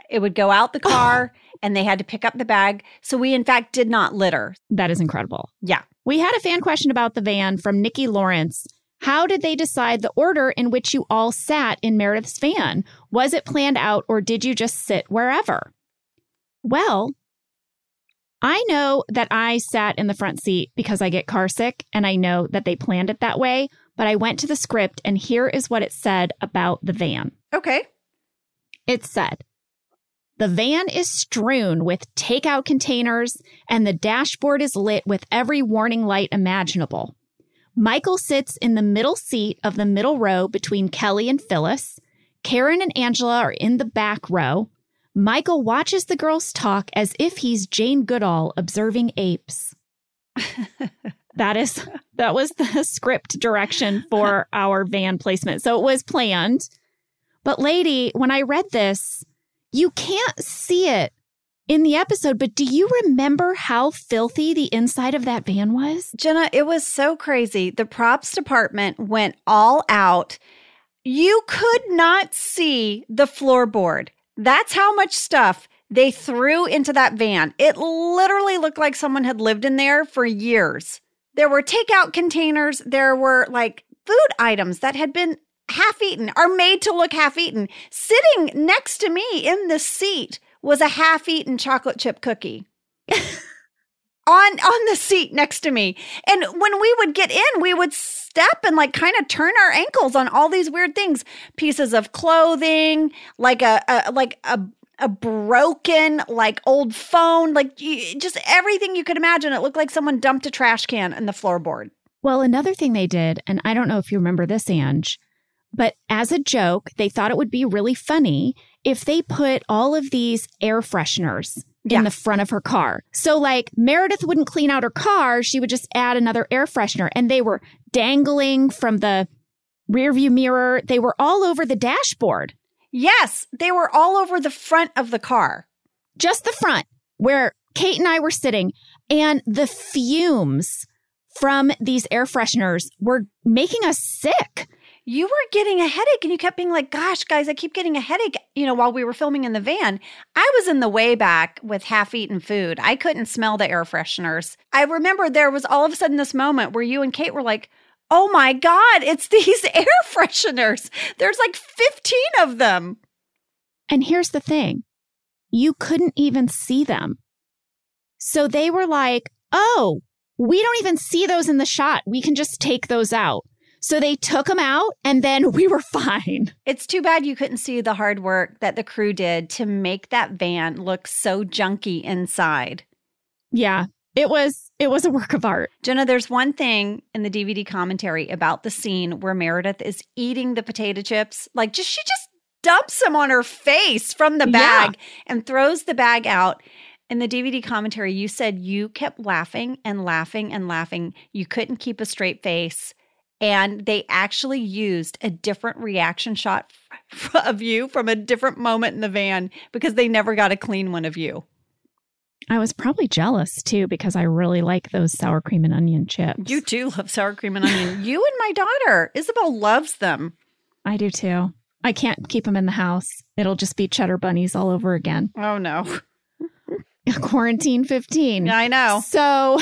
It would go out the car, and they had to pick up the bag. So we, in fact, did not litter. That is incredible. Yeah. We had a fan question about the van from Nikki Lawrence. How did they decide the order in which you all sat in Meredith's van? Was it planned out or did you just sit wherever? Well, I know that I sat in the front seat because I get carsick and I know that they planned it that way, but I went to the script and here is what it said about the van. Okay. It said, the van is strewn with takeout containers and the dashboard is lit with every warning light imaginable. Michael sits in the middle seat of the middle row between Kelly and Phyllis. Karen and Angela are in the back row. Michael watches the girls talk as if he's Jane Goodall observing apes. that is that was the script direction for our van placement. So it was planned. But lady, when I read this, you can't see it in the episode, but do you remember how filthy the inside of that van was? Jenna, it was so crazy. The props department went all out. You could not see the floorboard. That's how much stuff they threw into that van. It literally looked like someone had lived in there for years. There were takeout containers, there were like food items that had been half eaten, are made to look half eaten. Sitting next to me in the seat was a half-eaten chocolate chip cookie. on on the seat next to me. And when we would get in, we would step and like kind of turn our ankles on all these weird things, pieces of clothing, like a, a like a a broken like old phone, like just everything you could imagine. It looked like someone dumped a trash can in the floorboard. Well, another thing they did, and I don't know if you remember this, Ange, but as a joke, they thought it would be really funny if they put all of these air fresheners Yeah. in the front of her car. So, like, Meredith wouldn't clean out her car. She would just add another air freshener. And they were dangling from the rearview mirror. They were all over the dashboard, Yes, they were all over the front of the car. just the front where Kate and I were sitting. And the fumes from these air fresheners were making us sick. You were getting a headache and you kept being like, gosh, guys, I keep getting a headache, you know, while we were filming in the van. I was in the way back with half eaten food. I couldn't smell the air fresheners. I remember there was all of a sudden this moment where you and Kate were like, oh my God, it's these air fresheners. There's like 15 of them. And here's the thing you couldn't even see them. So they were like, oh, we don't even see those in the shot. We can just take those out. So they took them out and then we were fine. It's too bad you couldn't see the hard work that the crew did to make that van look so junky inside. Yeah, it was it was a work of art. Jenna, there's one thing in the DVD commentary about the scene where Meredith is eating the potato chips. Like just she just dumps them on her face from the Yeah. bag and throws the bag out. In the DVD commentary, you said you kept laughing and laughing and laughing. You couldn't keep a straight face. And they actually used a different reaction shot of you from a different moment in the van because they never got a clean one of you. I was probably jealous too because I really like those sour cream and onion chips. You too love sour cream and onion. you and my daughter, Isabel, loves them. I do too. I can't keep them in the house. It'll just be cheddar bunnies all over again. Oh no. Quarantine 15. I know. So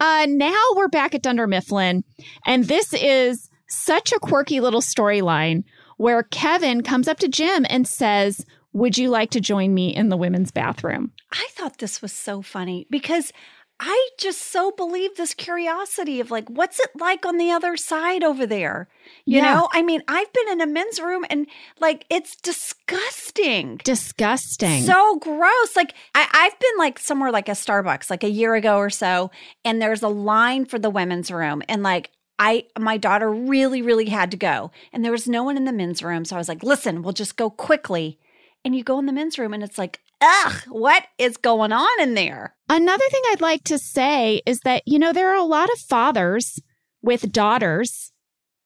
uh, now we're back at Dunder Mifflin, and this is such a quirky little storyline where Kevin comes up to Jim and says, Would you like to join me in the women's bathroom? I thought this was so funny because I just so believe this curiosity of like, what's it like on the other side over there? You Yeah. know, I mean, I've been in a men's room and like it's disgusting. Disgusting. So gross. Like I, I've been like somewhere like a Starbucks like a year ago or so, and there's a line for the women's room. And like I my daughter really, really had to go. And there was no one in the men's room. So I was like, listen, we'll just go quickly. And you go in the men's room and it's like, ugh, what is going on in there? Another thing I'd like to say is that, you know, there are a lot of fathers with daughters,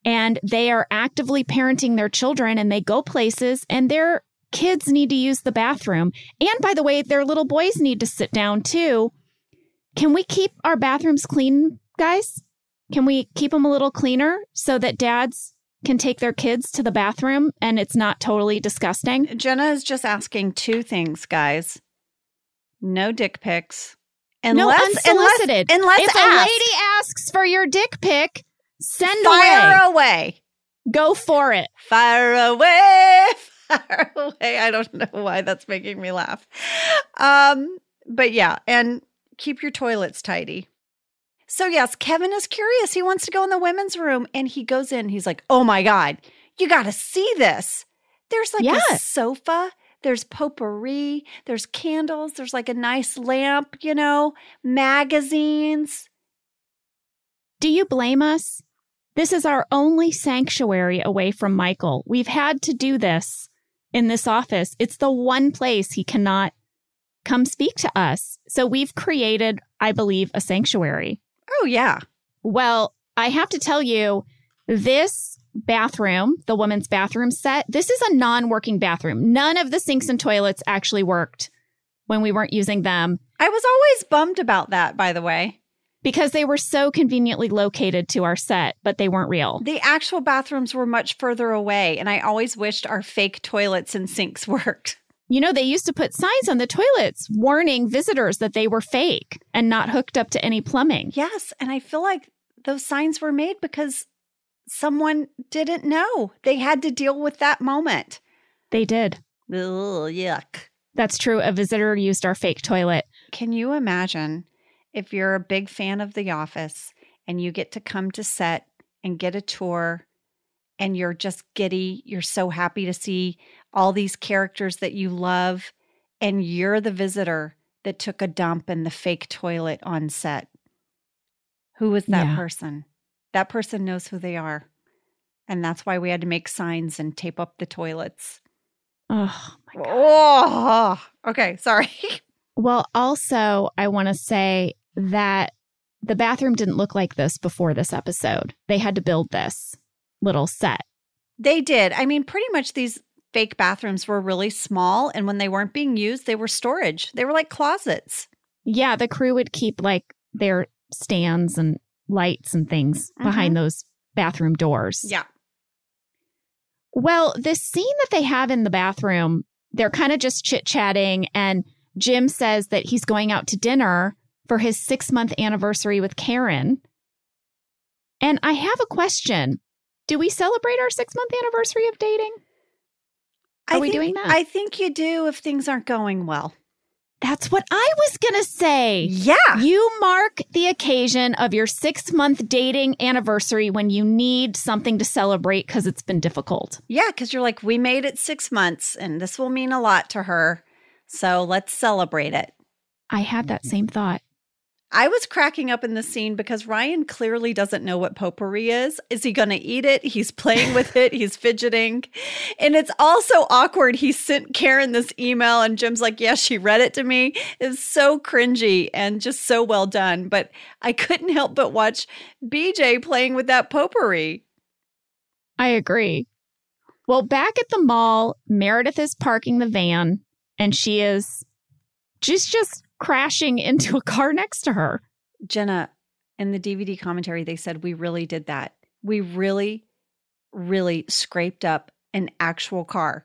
and they are actively parenting their children and they go places and their kids need to use the bathroom. And by the way, their little boys need to sit down too. Can we keep our bathrooms clean, guys? Can we keep them a little cleaner so that dads can take their kids to the bathroom and it's not totally disgusting? Jenna is just asking two things, guys. No dick pics. no unsolicited. Unless, unless if asked. a lady asks for your dick pic, send fire away. away. Go for it. Fire away. Fire away. I don't know why that's making me laugh. Um, but yeah, and keep your toilets tidy. So yes, Kevin is curious. He wants to go in the women's room and he goes in. He's like, "Oh my god, you got to see this. There's like Yeah. a sofa, there's potpourri, there's candles, there's like a nice lamp, you know, magazines. Do you blame us? This is our only sanctuary away from Michael. We've had to do this in this office. It's the one place he cannot come speak to us. So we've created, I believe, a sanctuary. Oh yeah. Well, I have to tell you, this bathroom, the woman's bathroom set, this is a non working bathroom. None of the sinks and toilets actually worked when we weren't using them I was always bummed about that, by the way. because they were so conveniently located to our set, but they weren't real. The actual bathrooms were much further away, and I always wished our fake toilets and sinks worked. You know, they used to put signs on the toilets warning visitors that they were fake and not hooked up to any plumbing. Yes, and I feel like those signs were made because someone didn't know. They had to deal with that moment. They did. Ugh, yuck. That's true. A visitor used our fake toilet. Can you imagine if you're a big fan of The Office and you get to come to set and get a tour and you're just giddy? You're so happy to see all these characters that you love, and you're the visitor that took a dump in the fake toilet on set. Who was that Yeah. person? That person knows who they are. And that's why we had to make signs and tape up the toilets. Oh, my God. Oh, okay. Sorry. Well, also, I want to say that the bathroom didn't look like this before this episode. They had to build this little set. They did. I mean, pretty much these fake bathrooms were really small. And when they weren't being used, they were storage. They were like closets. Yeah, the crew would keep like their stands and lights and things mm-hmm. behind those bathroom doors. Yeah. Well, this scene that they have in the bathroom, they're kind of just chit chatting, and Jim says that he's going out to dinner for his six month anniversary with Karen. And I have a question. Do we celebrate our six month anniversary of dating? Are I we think- doing that? I think you do if things aren't going well. That's what I was going to say. Yeah. You mark the occasion of your six month dating anniversary when you need something to celebrate because it's been difficult. Yeah. Cause you're like, we made it six months and this will mean a lot to her. So let's celebrate it. I had that same thought. I was cracking up in the scene because Ryan clearly doesn't know what potpourri is. Is he going to eat it? He's playing with it. He's fidgeting. And it's also awkward. He sent Karen this email and Jim's like, yeah, she read it to me. It was so cringy and just so well done. But I couldn't help but watch BJ playing with that potpourri. I agree. Well, back at the mall, Meredith is parking the van and she is she's just crashing into a car next to her. Jenna, in the DVD commentary, they said we really did that. We really, really scraped up an actual car.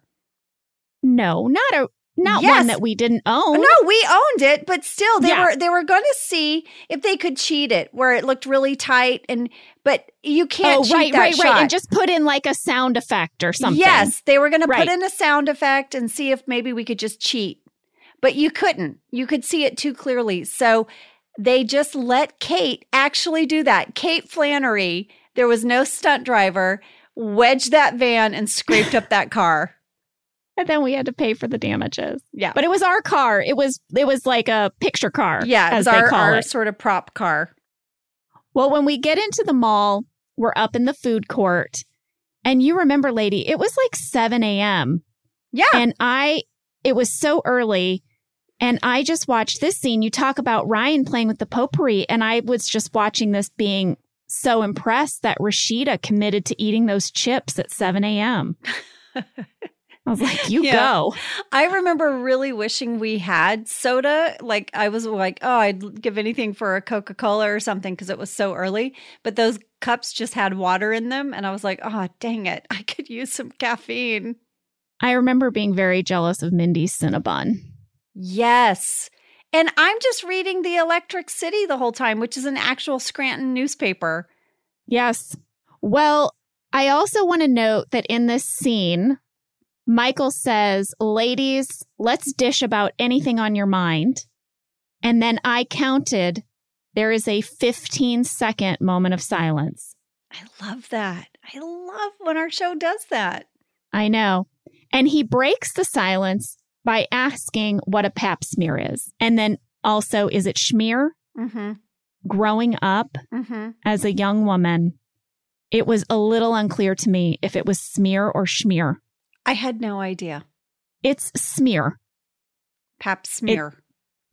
No, not a not Yes. one that we didn't own. No, we owned it, but still they Yeah. were they were going to see if they could cheat it where it looked really tight and but you can't oh, cheat right, that right, shot. right. And just put in like a sound effect or something. Yes, they were going to Right. put in a sound effect and see if maybe we could just cheat. But you couldn't. You could see it too clearly. So they just let Kate actually do that. Kate Flannery, there was no stunt driver, wedged that van and scraped up that car. And then we had to pay for the damages. Yeah. But it was our car. It was it was like a picture car. yeah, it as was they our, call our it. sort of prop car. Well, when we get into the mall, we're up in the food court. And you remember, lady, it was like 7 a.m. Yeah. And I, it was so early. And I just watched this scene. You talk about Ryan playing with the potpourri, and I was just watching this being so impressed that Rashida committed to eating those chips at 7 a.m. I was like, you Yeah. go. I remember really wishing we had soda. Like I was like, oh, I'd give anything for a Coca Cola or something because it was so early. But those cups just had water in them, and I was like, oh, dang it, I could use some caffeine. I remember being very jealous of Mindy's Cinnabon. Yes. And I'm just reading the Electric City the whole time, which is an actual Scranton newspaper. Yes. Well, I also want to note that in this scene, Michael says, Ladies, let's dish about anything on your mind. And then I counted, there is a 15 second moment of silence. I love that. I love when our show does that. I know. And he breaks the silence by asking what a pap smear is. And then also, is it schmear? Mm-hmm. Growing up Mm-hmm. as a young woman, it was a little unclear to me if it was smear or schmear. I had no idea. It's smear, Pap smear.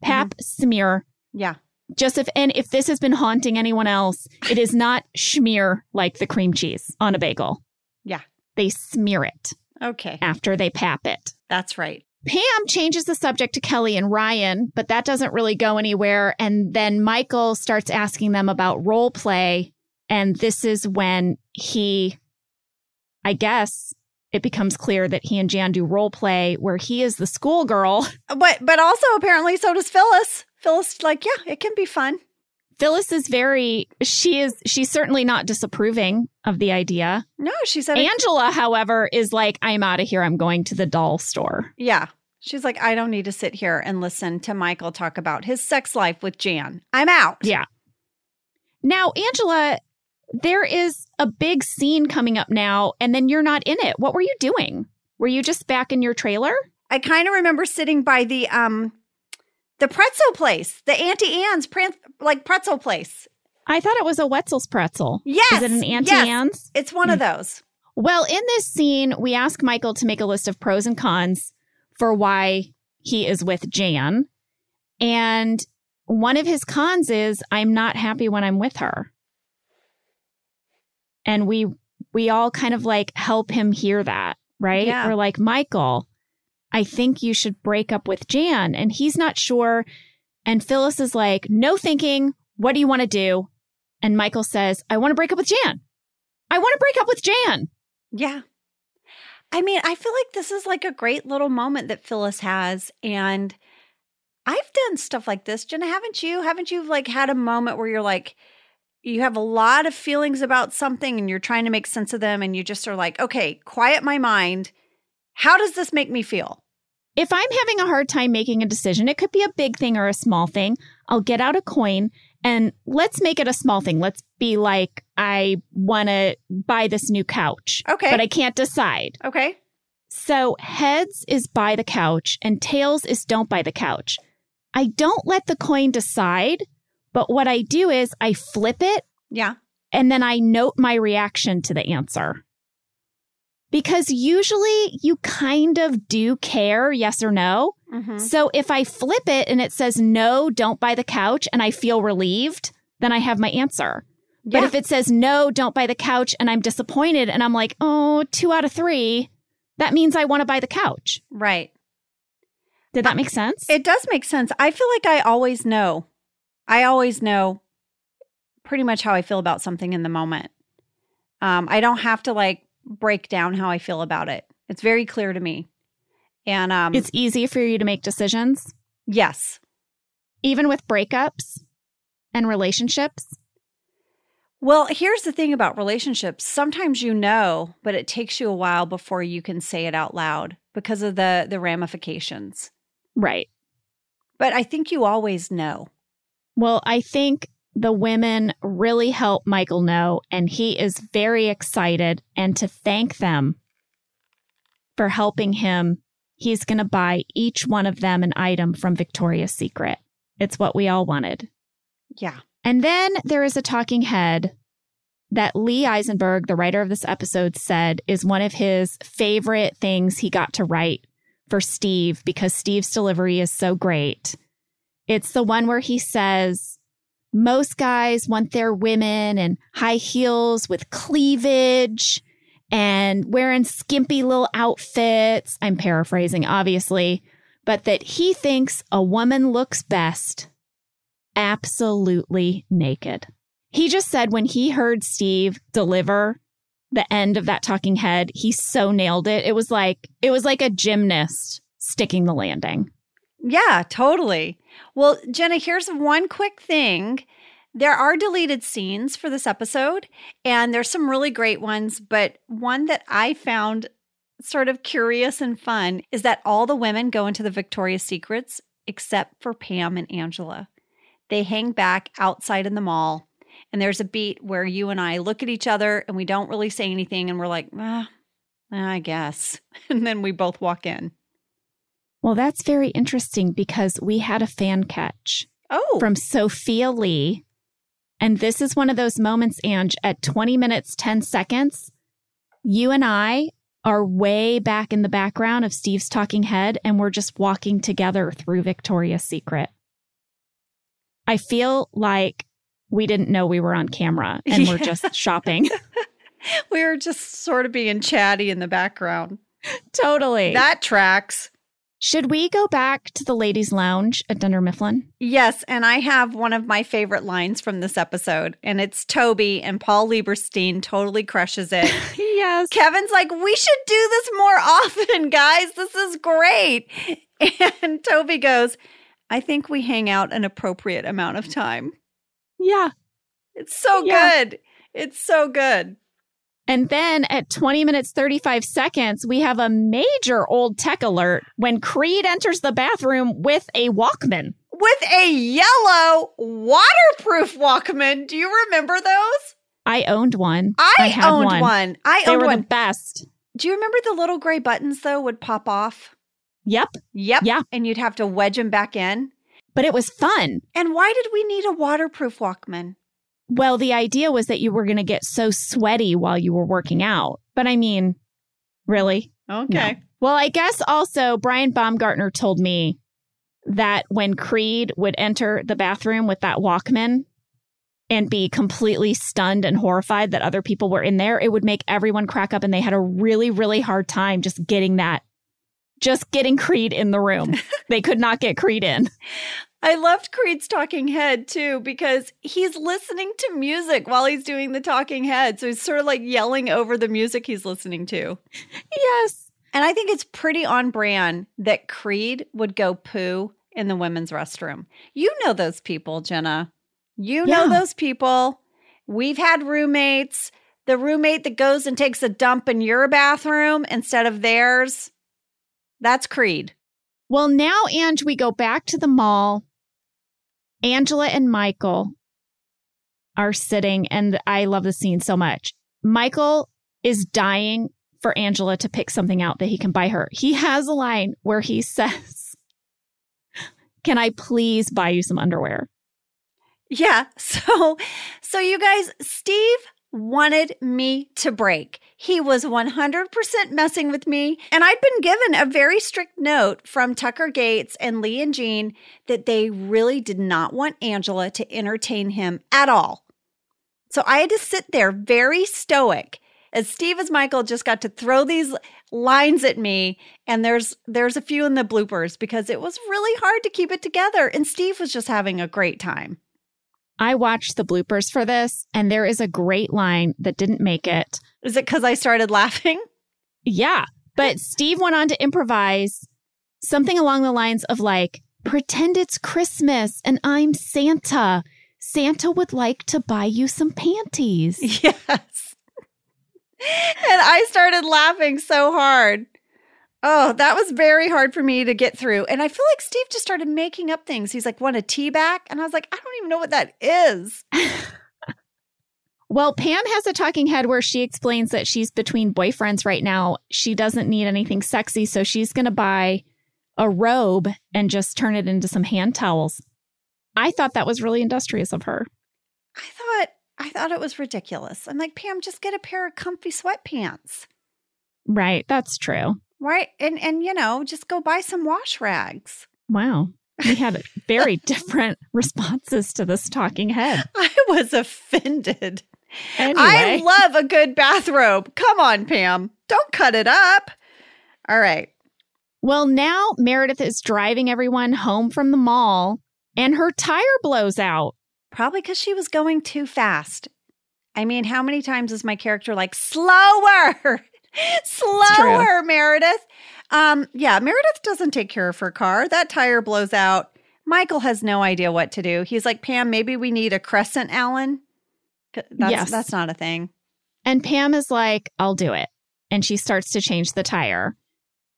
pap smear. yeah. Just if and if this has been haunting anyone else, it is not schmear like the cream cheese on a bagel. Yeah. They smear it Okay. after they pap it. That's right. Pam changes the subject to Kelly and Ryan, but that doesn't really go anywhere. And then Michael starts asking them about role play. And this is when he, I guess, it becomes clear that he and Jan do role play where he is the schoolgirl. But but also apparently so does Phyllis. Phyllis like, yeah, it can be fun. Phyllis is very, she is, she's certainly not disapproving of the idea. No, she said Angela, however, is like, I'm out of here. I'm going to the doll store. Yeah. She's like, I don't need to sit here and listen to Michael talk about his sex life with Jan. I'm out. Yeah. Now, Angela, there is a big scene coming up now, and then you're not in it. What were you doing? Were you just back in your trailer? I kind of remember sitting by the um the pretzel place, the Auntie Anne's pran- like pretzel place. I thought it was a Wetzel's pretzel. Yes. Is it an Auntie yes. Anne's? It's one of hmm. those. Well, in this scene, we ask Michael to make a list of pros and cons for why he is with Jan. And one of his cons is I'm not happy when I'm with her. And we we all kind of like help him hear that, right? Yeah. We're like, Michael, I think you should break up with Jan. And he's not sure. And Phyllis is like, no thinking. What do you want to do? And Michael says, I want to break up with Jan. I want to break up with Jan. Yeah. I mean, I feel like this is like a great little moment that Phyllis has. And I've done stuff like this. Jenna, haven't you? Haven't you like had a moment where you're like, you have a lot of feelings about something and you're trying to make sense of them and you just are like, okay, quiet my mind. How does this make me feel? If I'm having a hard time making a decision, it could be a big thing or a small thing. I'll get out a coin and let's make it a small thing. Let's be like, I want to buy this new couch, Okay. but I can't decide. okay. So heads is buy the couch and tails is don't buy the couch. I don't let the coin decide, but what I do is I flip it Yeah. and then I note my reaction to the answer. Because usually you kind of do care, yes or no. Mm-hmm. So if I flip it and it says no, don't buy the couch, and I feel relieved, then I have my answer. But if it says no, don't buy the couch, and I'm disappointed and I'm like, oh, two out of three, that means I want to buy the couch. right. Did that make sense? It does make sense. I feel like I always know. I always know pretty much how I feel about something in the moment. Um, I don't have to like break down how I feel about it. It's very clear to me. And um, it's easy for you to make decisions, yes. even with breakups and relationships. Well, here's the thing about relationships. Sometimes you know, but it takes you a while before you can say it out loud because of the the ramifications. Right. But I think you always know. Well, I think the women really help Michael know, and he is very excited. And to thank them for helping him, he's going to buy each one of them an item from Victoria's Secret. It's what we all wanted. Yeah. And then there is a talking head that Lee Eisenberg, the writer of this episode, said is one of his favorite things he got to write for Steve because Steve's delivery is so great. It's the one where he says, most guys want their women in high heels with cleavage and wearing skimpy little outfits. I'm paraphrasing, obviously, but that he thinks a woman looks best absolutely naked. He just said when he heard Steve deliver the end of that talking head, he so nailed it. It was like it was like a gymnast sticking the landing. Yeah, totally. Well, Jenna, here's one quick thing. There are deleted scenes for this episode, and there's some really great ones, but one that I found sort of curious and fun is that all the women go into the Victoria's Secrets except for Pam and Angela. They hang back outside in the mall, and there's a beat where you and I look at each other and we don't really say anything, and we're like, ah, I guess. And then we both walk in. Well, that's very interesting because we had a fan catch Oh, from Sophia Lee. And this is one of those moments, Ange, at 20 minutes, 10 seconds, you and I are way back in the background of Steve's talking head, and we're just walking together through Victoria's Secret. I feel like we didn't know we were on camera and we're just shopping. we were just sort of being chatty in the background. totally. That tracks. Should we go back to the ladies' lounge at Dunder Mifflin? Yes, and I have one of my favorite lines from this episode, and it's Toby and Paul Lieberstein totally crushes it. Yes. Kevin's like, we should do this more often, guys. This is great. And Toby goes, I think we hang out an appropriate amount of time. Yeah. It's so Yeah. good. It's so good. And then at 20 minutes 35 seconds, we have a major old tech alert when Creed enters the bathroom with a Walkman. With a yellow waterproof Walkman. Do you remember those? I owned one. I, had owned one. one. I They owned were one. the best. Do you remember the little gray buttons though would pop off? Yep. Yep. Yeah. And you'd have to wedge them back in. But it was fun. And why did we need a waterproof Walkman? Well, the idea was that you were going to get so sweaty while you were working out. But I mean, really? Okay. No. Well, I guess also Brian Baumgartner told me that when Creed would enter the bathroom with that Walkman and be completely stunned and horrified that other people were in there, it would make everyone crack up and they had a really, really hard time just getting that, just getting Creed in the room. they could not get Creed in. I loved Creed's talking head too because he's listening to music while he's doing the talking head. So he's sort of like yelling over the music he's listening to. Yes. And I think it's pretty on brand that Creed would go poo in the women's restroom. You know those people, Jenna. You know Yeah. those people. We've had roommates. The roommate that goes and takes a dump in your bathroom instead of theirs. That's Creed. Well, now, Ange, we go back to the mall. Angela and Michael are sitting, and I love the scene so much. Michael is dying for Angela to pick something out that he can buy her. He has a line where he says, Can I please buy you some underwear? Yeah. So, so you guys, Steve wanted me to break. He was 100% messing with me. And I'd been given a very strict note from Tucker Gates and Lee and Gene that they really did not want Angela to entertain him at all. So I had to sit there very stoic as Steve as Michael just got to throw these lines at me and there's there's a few in the bloopers because it was really hard to keep it together and Steve was just having a great time. I watched the bloopers for this, and there is a great line that didn't make it. Is it because I started laughing? Yeah. But Steve went on to improvise something along the lines of like, pretend it's Christmas and I'm Santa. Santa would like to buy you some panties. Yes. and I started laughing so hard. Oh, that was very hard for me to get through. And I feel like Steve just started making up things. He's like, want a tea back? And I was like, I don't even know what that is. Well, Pam has a talking head where she explains that she's between boyfriends right now. She doesn't need anything sexy, so she's going to buy a robe and just turn it into some hand towels. I thought that was really industrious of her. I thought I thought it was ridiculous. I'm like, Pam, just get a pair of comfy sweatpants. Right, that's true. Right? And and you know, just go buy some wash rags. Wow. We had very different responses to this talking head. I was offended. Anyway, I love a good bathrobe. Come on, Pam. Don't cut it up. All right. well, now Meredith is driving everyone home from the mall and her tire blows out. Probably because she was going too fast. I mean, how many times is my character like, slower, slower, Meredith? Um, yeah, Meredith doesn't take care of her car. That tire blows out. Michael has no idea what to do. He's like, Pam, maybe we need a crescent Allen. That's, Yes. that's not a thing. And Pam is like, I'll do it. And she starts to change the tire.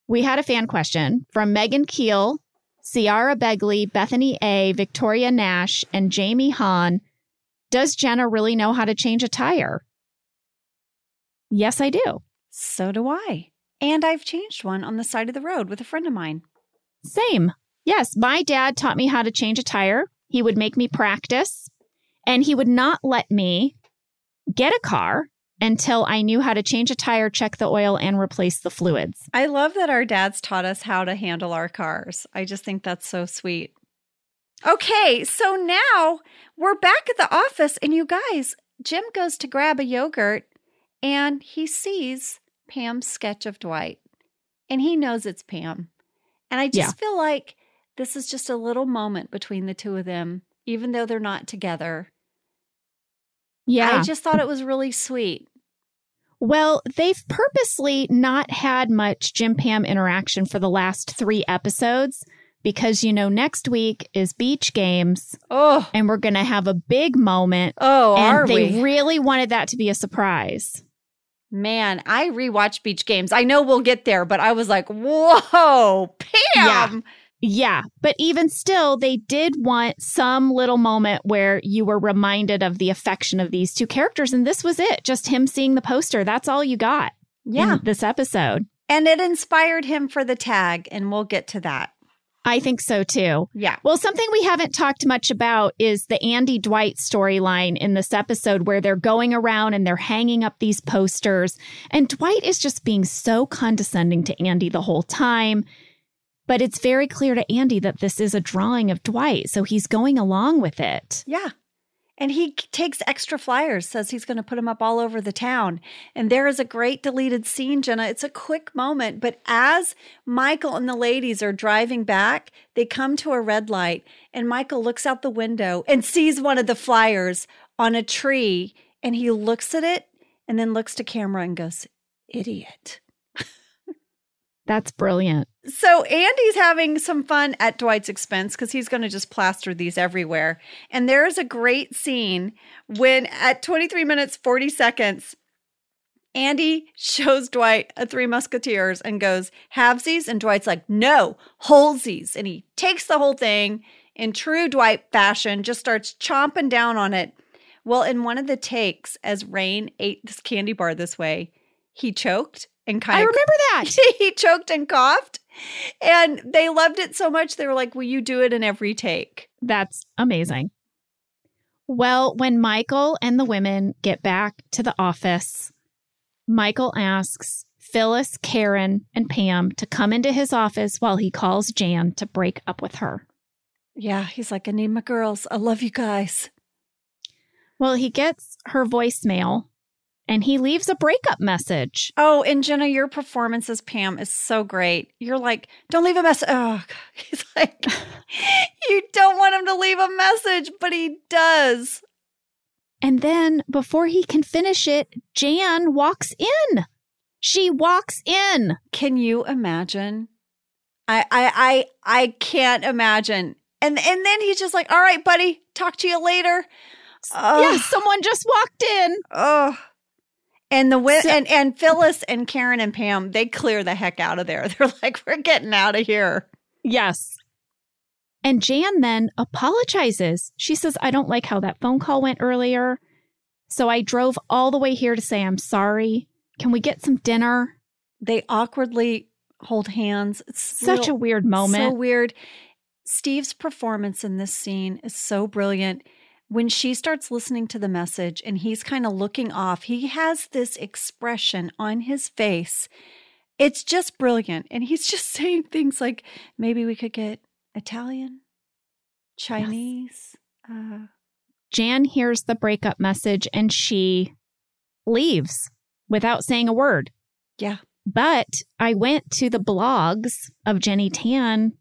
We had a fan question from Megan Keel, Ciara Begley, Bethany A., Victoria Nash, and Jamie Hahn. Does Jenna really know how to change a tire? Yes, I do. So do I. And I've changed one on the side of the road with a friend of mine. Same. Yes, my dad taught me how to change a tire. He would make me practice, and he would not let me get a car until I knew how to change a tire, check the oil, and replace the fluids. I love that our dads taught us how to handle our cars. I just think that's so sweet. Okay, so now we're back at the office, and you guys, Jim goes to grab a yogurt and he sees Pam's sketch of Dwight, and he knows it's Pam. And I just Yeah. feel like this is just a little moment between the two of them, even though they're not together. Yeah. I just thought it was really sweet. Well, they've purposely not had much Jim Pam interaction for the last three episodes because, you know, next week is beach games Oh, and we're going to have a big moment. oh, are and they we? really wanted that to be a surprise. Man, I rewatched Beach Games. I know we'll get there, but I was like, whoa, Pam. Yeah. Yeah, but even still, they did want some little moment where you were reminded of the affection of these two characters. And this was it just him seeing the poster. That's all you got Yeah. this episode. And it inspired him for the tag, and we'll get to that. I think so too. Yeah. Well, something we haven't talked much about is the Andy Dwight storyline in this episode where they're going around and they're hanging up these posters. And Dwight is just being so condescending to Andy the whole time. But it's very clear to Andy that this is a drawing of Dwight. So he's going along with it. Yeah. And he takes extra flyers, says he's going to put them up all over the town. And there is a great deleted scene, Jenna. It's a quick moment, but as Michael and the ladies are driving back, they come to a red light, and Michael looks out the window and sees one of the flyers on a tree, and he looks at it and then looks to camera and goes, Idiot. That's brilliant. So Andy's having some fun at Dwight's expense because he's going to just plaster these everywhere. And there is a great scene when at 23 minutes 40 seconds, Andy shows Dwight a Three Musketeers and goes, Halvesies? And Dwight's like, no, wholesies. And he takes the whole thing in true Dwight fashion, just starts chomping down on it. Well, in one of the takes, as Rainn ate this candy bar this way, he choked and kind I of remember that. he choked and coughed. And they loved it so much, they were like, Will you do it in every take? That's amazing. Well, when Michael and the women get back to the office, Michael asks Phyllis, Karen, and Pam to come into his office while he calls Jan to break up with her. Yeah, he's like, I need my girls. I love you guys. Well, he gets her voicemail and he leaves a breakup message. Oh, and Jenna, your performance as Pam is so great. You're like, don't leave a message. Oh, he's like, you don't want him to leave a message, but he does. And then before he can finish it, Jan walks in. She walks in. Can you imagine? I I I I can't imagine. And and then he's just like, all right, buddy, talk to you later. Oh. Yeah, someone just walked in. Oh. And the So- and and Phyllis and Karen and Pam, they clear the heck out of there. They're like, we're getting out of here. Yes. And Jan then apologizes. She says, I don't like how that phone call went earlier. So I drove all the way here to say I'm sorry. Can we get some dinner? They awkwardly hold hands. It's Such real- a weird moment. So weird. Steve's performance in this scene is so brilliant. When she starts listening to the message and he's kind of looking off, he has this expression on his face. It's just brilliant. And he's just saying things like, maybe we could get Italian, Chinese. Uh, Jan hears the breakup message and she leaves without saying a word. yeah. But I went to the blogs of Jennie Tan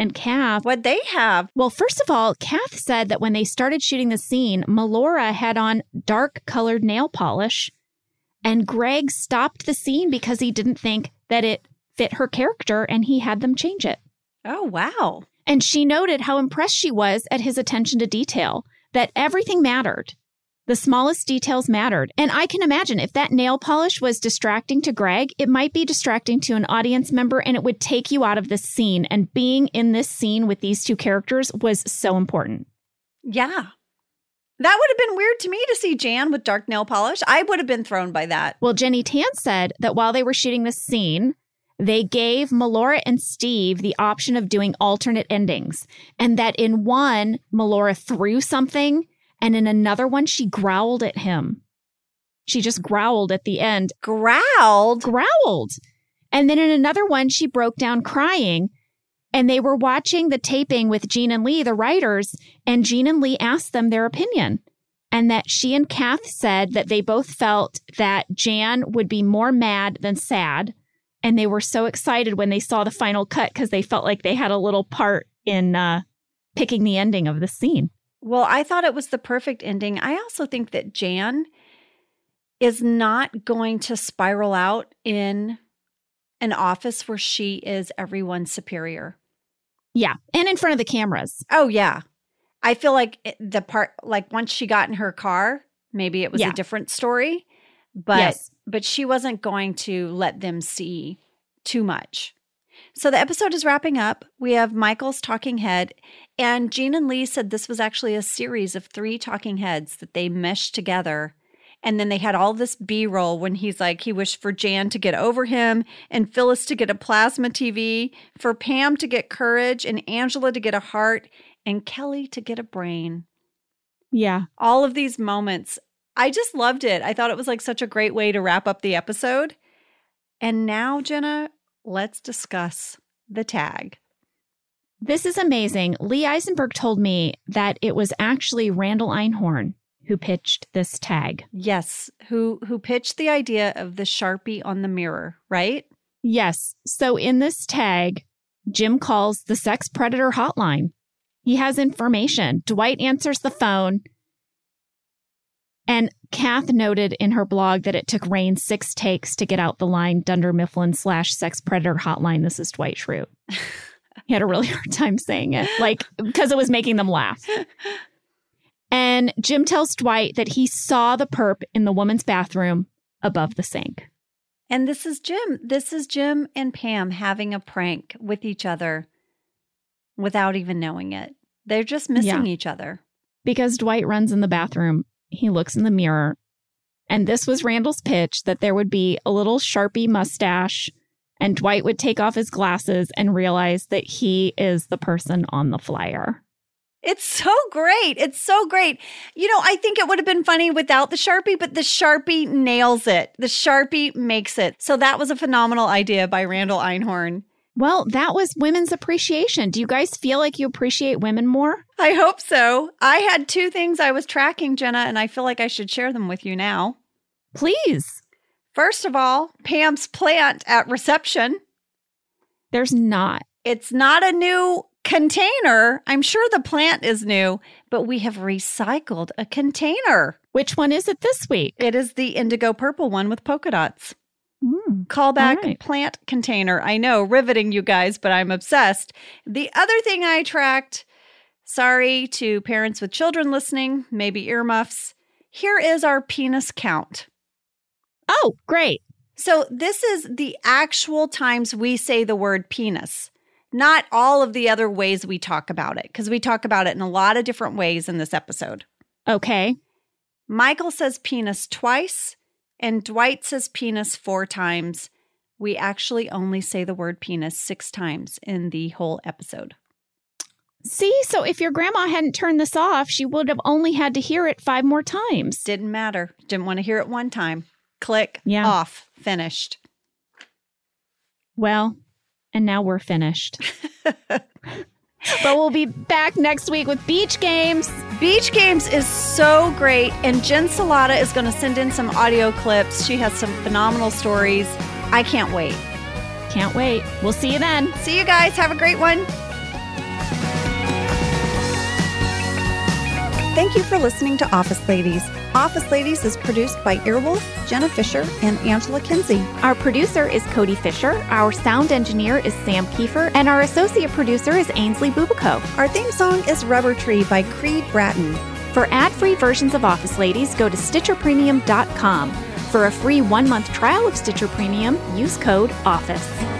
and Kath. What they have. Well, first of all, Kath said that when they started shooting the scene, Melora had on dark colored nail polish, and Greg stopped the scene because he didn't think that it fit her character and he had them change it. Oh, wow. And she noted how impressed she was at his attention to detail, that everything mattered. The smallest details mattered. And I can imagine if that nail polish was distracting to Greg, it might be distracting to an audience member and it would take you out of this scene. And being in this scene with these two characters was so important. Yeah. That would have been weird to me to see Jan with dark nail polish. I would have been thrown by that. Well, Jennie Tan said that while they were shooting this scene, they gave Melora and Steve the option of doing alternate endings, and that in one, Melora threw something, and in another one, she growled at him. She just growled at the end, Growled. growled. And then in another one, she broke down crying. And they were watching the taping with Gene and Lee, the writers, and Gene and Lee asked them their opinion. And that she and Kath said that they both felt that Jan would be more mad than sad. And they were so excited when they saw the final cut because they felt like they had a little part in uh, picking the ending of the scene. Well, I thought it was the perfect ending. I also think that Jan is not going to spiral out in an office where she is everyone's superior. Yeah. And in front of the cameras. Oh, yeah. I feel like the part, like once she got in her car, maybe it was Yeah. a different story, but yes. but she wasn't going to let them see too much. So the episode is wrapping up. We have Michael's talking head, and Gene and Lee said this was actually a series of three talking heads that they meshed together. And then they had all this B roll when he's like, he wished for Jan to get over him, and Phyllis to get a plasma TV, for Pam to get courage, and Angela to get a heart, and Kelly to get a brain Yeah. all of these moments. I just loved it. I thought it was like such a great way to wrap up the episode. And now, Jenna, let's discuss the tag. This is amazing. Lee Eisenberg told me that it was actually Randall Einhorn who pitched this tag. Yes, who who pitched the idea of the Sharpie on the mirror, right? Yes. So in this tag, Jim calls the sex predator hotline. He has information. Dwight answers the phone. And Kath noted in her blog that it took Rainn six takes to get out the line Dunder Mifflin slash sex predator hotline. This is Dwight Schrute. he had a really hard time saying it, like, because it was making them laugh. And Jim tells Dwight that he saw the perp in the woman's bathroom above the sink. And this is Jim. This is Jim and Pam having a prank with each other without even knowing it. They're just missing each other. because Dwight runs in the bathroom. He looks in the mirror. And this was Randall's pitch that there would be a little Sharpie mustache, and Dwight would take off his glasses and realize that he is the person on the flyer. It's so great. It's so great. You know, I think it would have been funny without the Sharpie, but the Sharpie nails it. The Sharpie makes it. So that was a phenomenal idea by Randall Einhorn. Well, that was women's appreciation. Do you guys feel like you appreciate women more? I hope so. I had two things I was tracking, Jenna, and I feel like I should share them with you now. Please. First of all, Pam's plant at reception. There's not. It's not a new container. I'm sure the plant is new, but we have recycled a container. Which one is it this week? It is the indigo purple one with polka dots. Callback All right. plant container. I know, riveting you guys, but I'm obsessed. The other thing I tracked, sorry to parents with children listening, maybe earmuffs. Here is our penis count. Oh, great. So, this is the actual times we say the word penis, not all of the other ways we talk about it, because we talk about it in a lot of different ways in this episode. Okay. Michael says penis twice, and Dwight says penis four times. We actually only say the word penis six times in the whole episode. See, so if your grandma hadn't turned this off, she would have only had to hear it five more times. Didn't matter. Didn't want to hear it one time. Click, Yeah. off, finished. Well, and now we're finished. but we'll be back next week with Beach Games. Beach Games is so great, and Jen Celotta is going to send in some audio clips. She has some phenomenal stories. I can't wait. Can't wait. We'll see you then. See you guys. Have a great one. Thank you for listening to Office Ladies. Office Ladies is produced by Earwolf, Jenna Fischer, and Angela Kinsey. Our producer is Cody Fisher, our sound engineer is Sam Kiefer, and our associate producer is Ainsley Bubico. Our theme song is Rubber Tree by Creed Bratton. For ad-free versions of Office Ladies, go to StitcherPremium.com. For a free one-month trial of Stitcher Premium, use code OFFICE.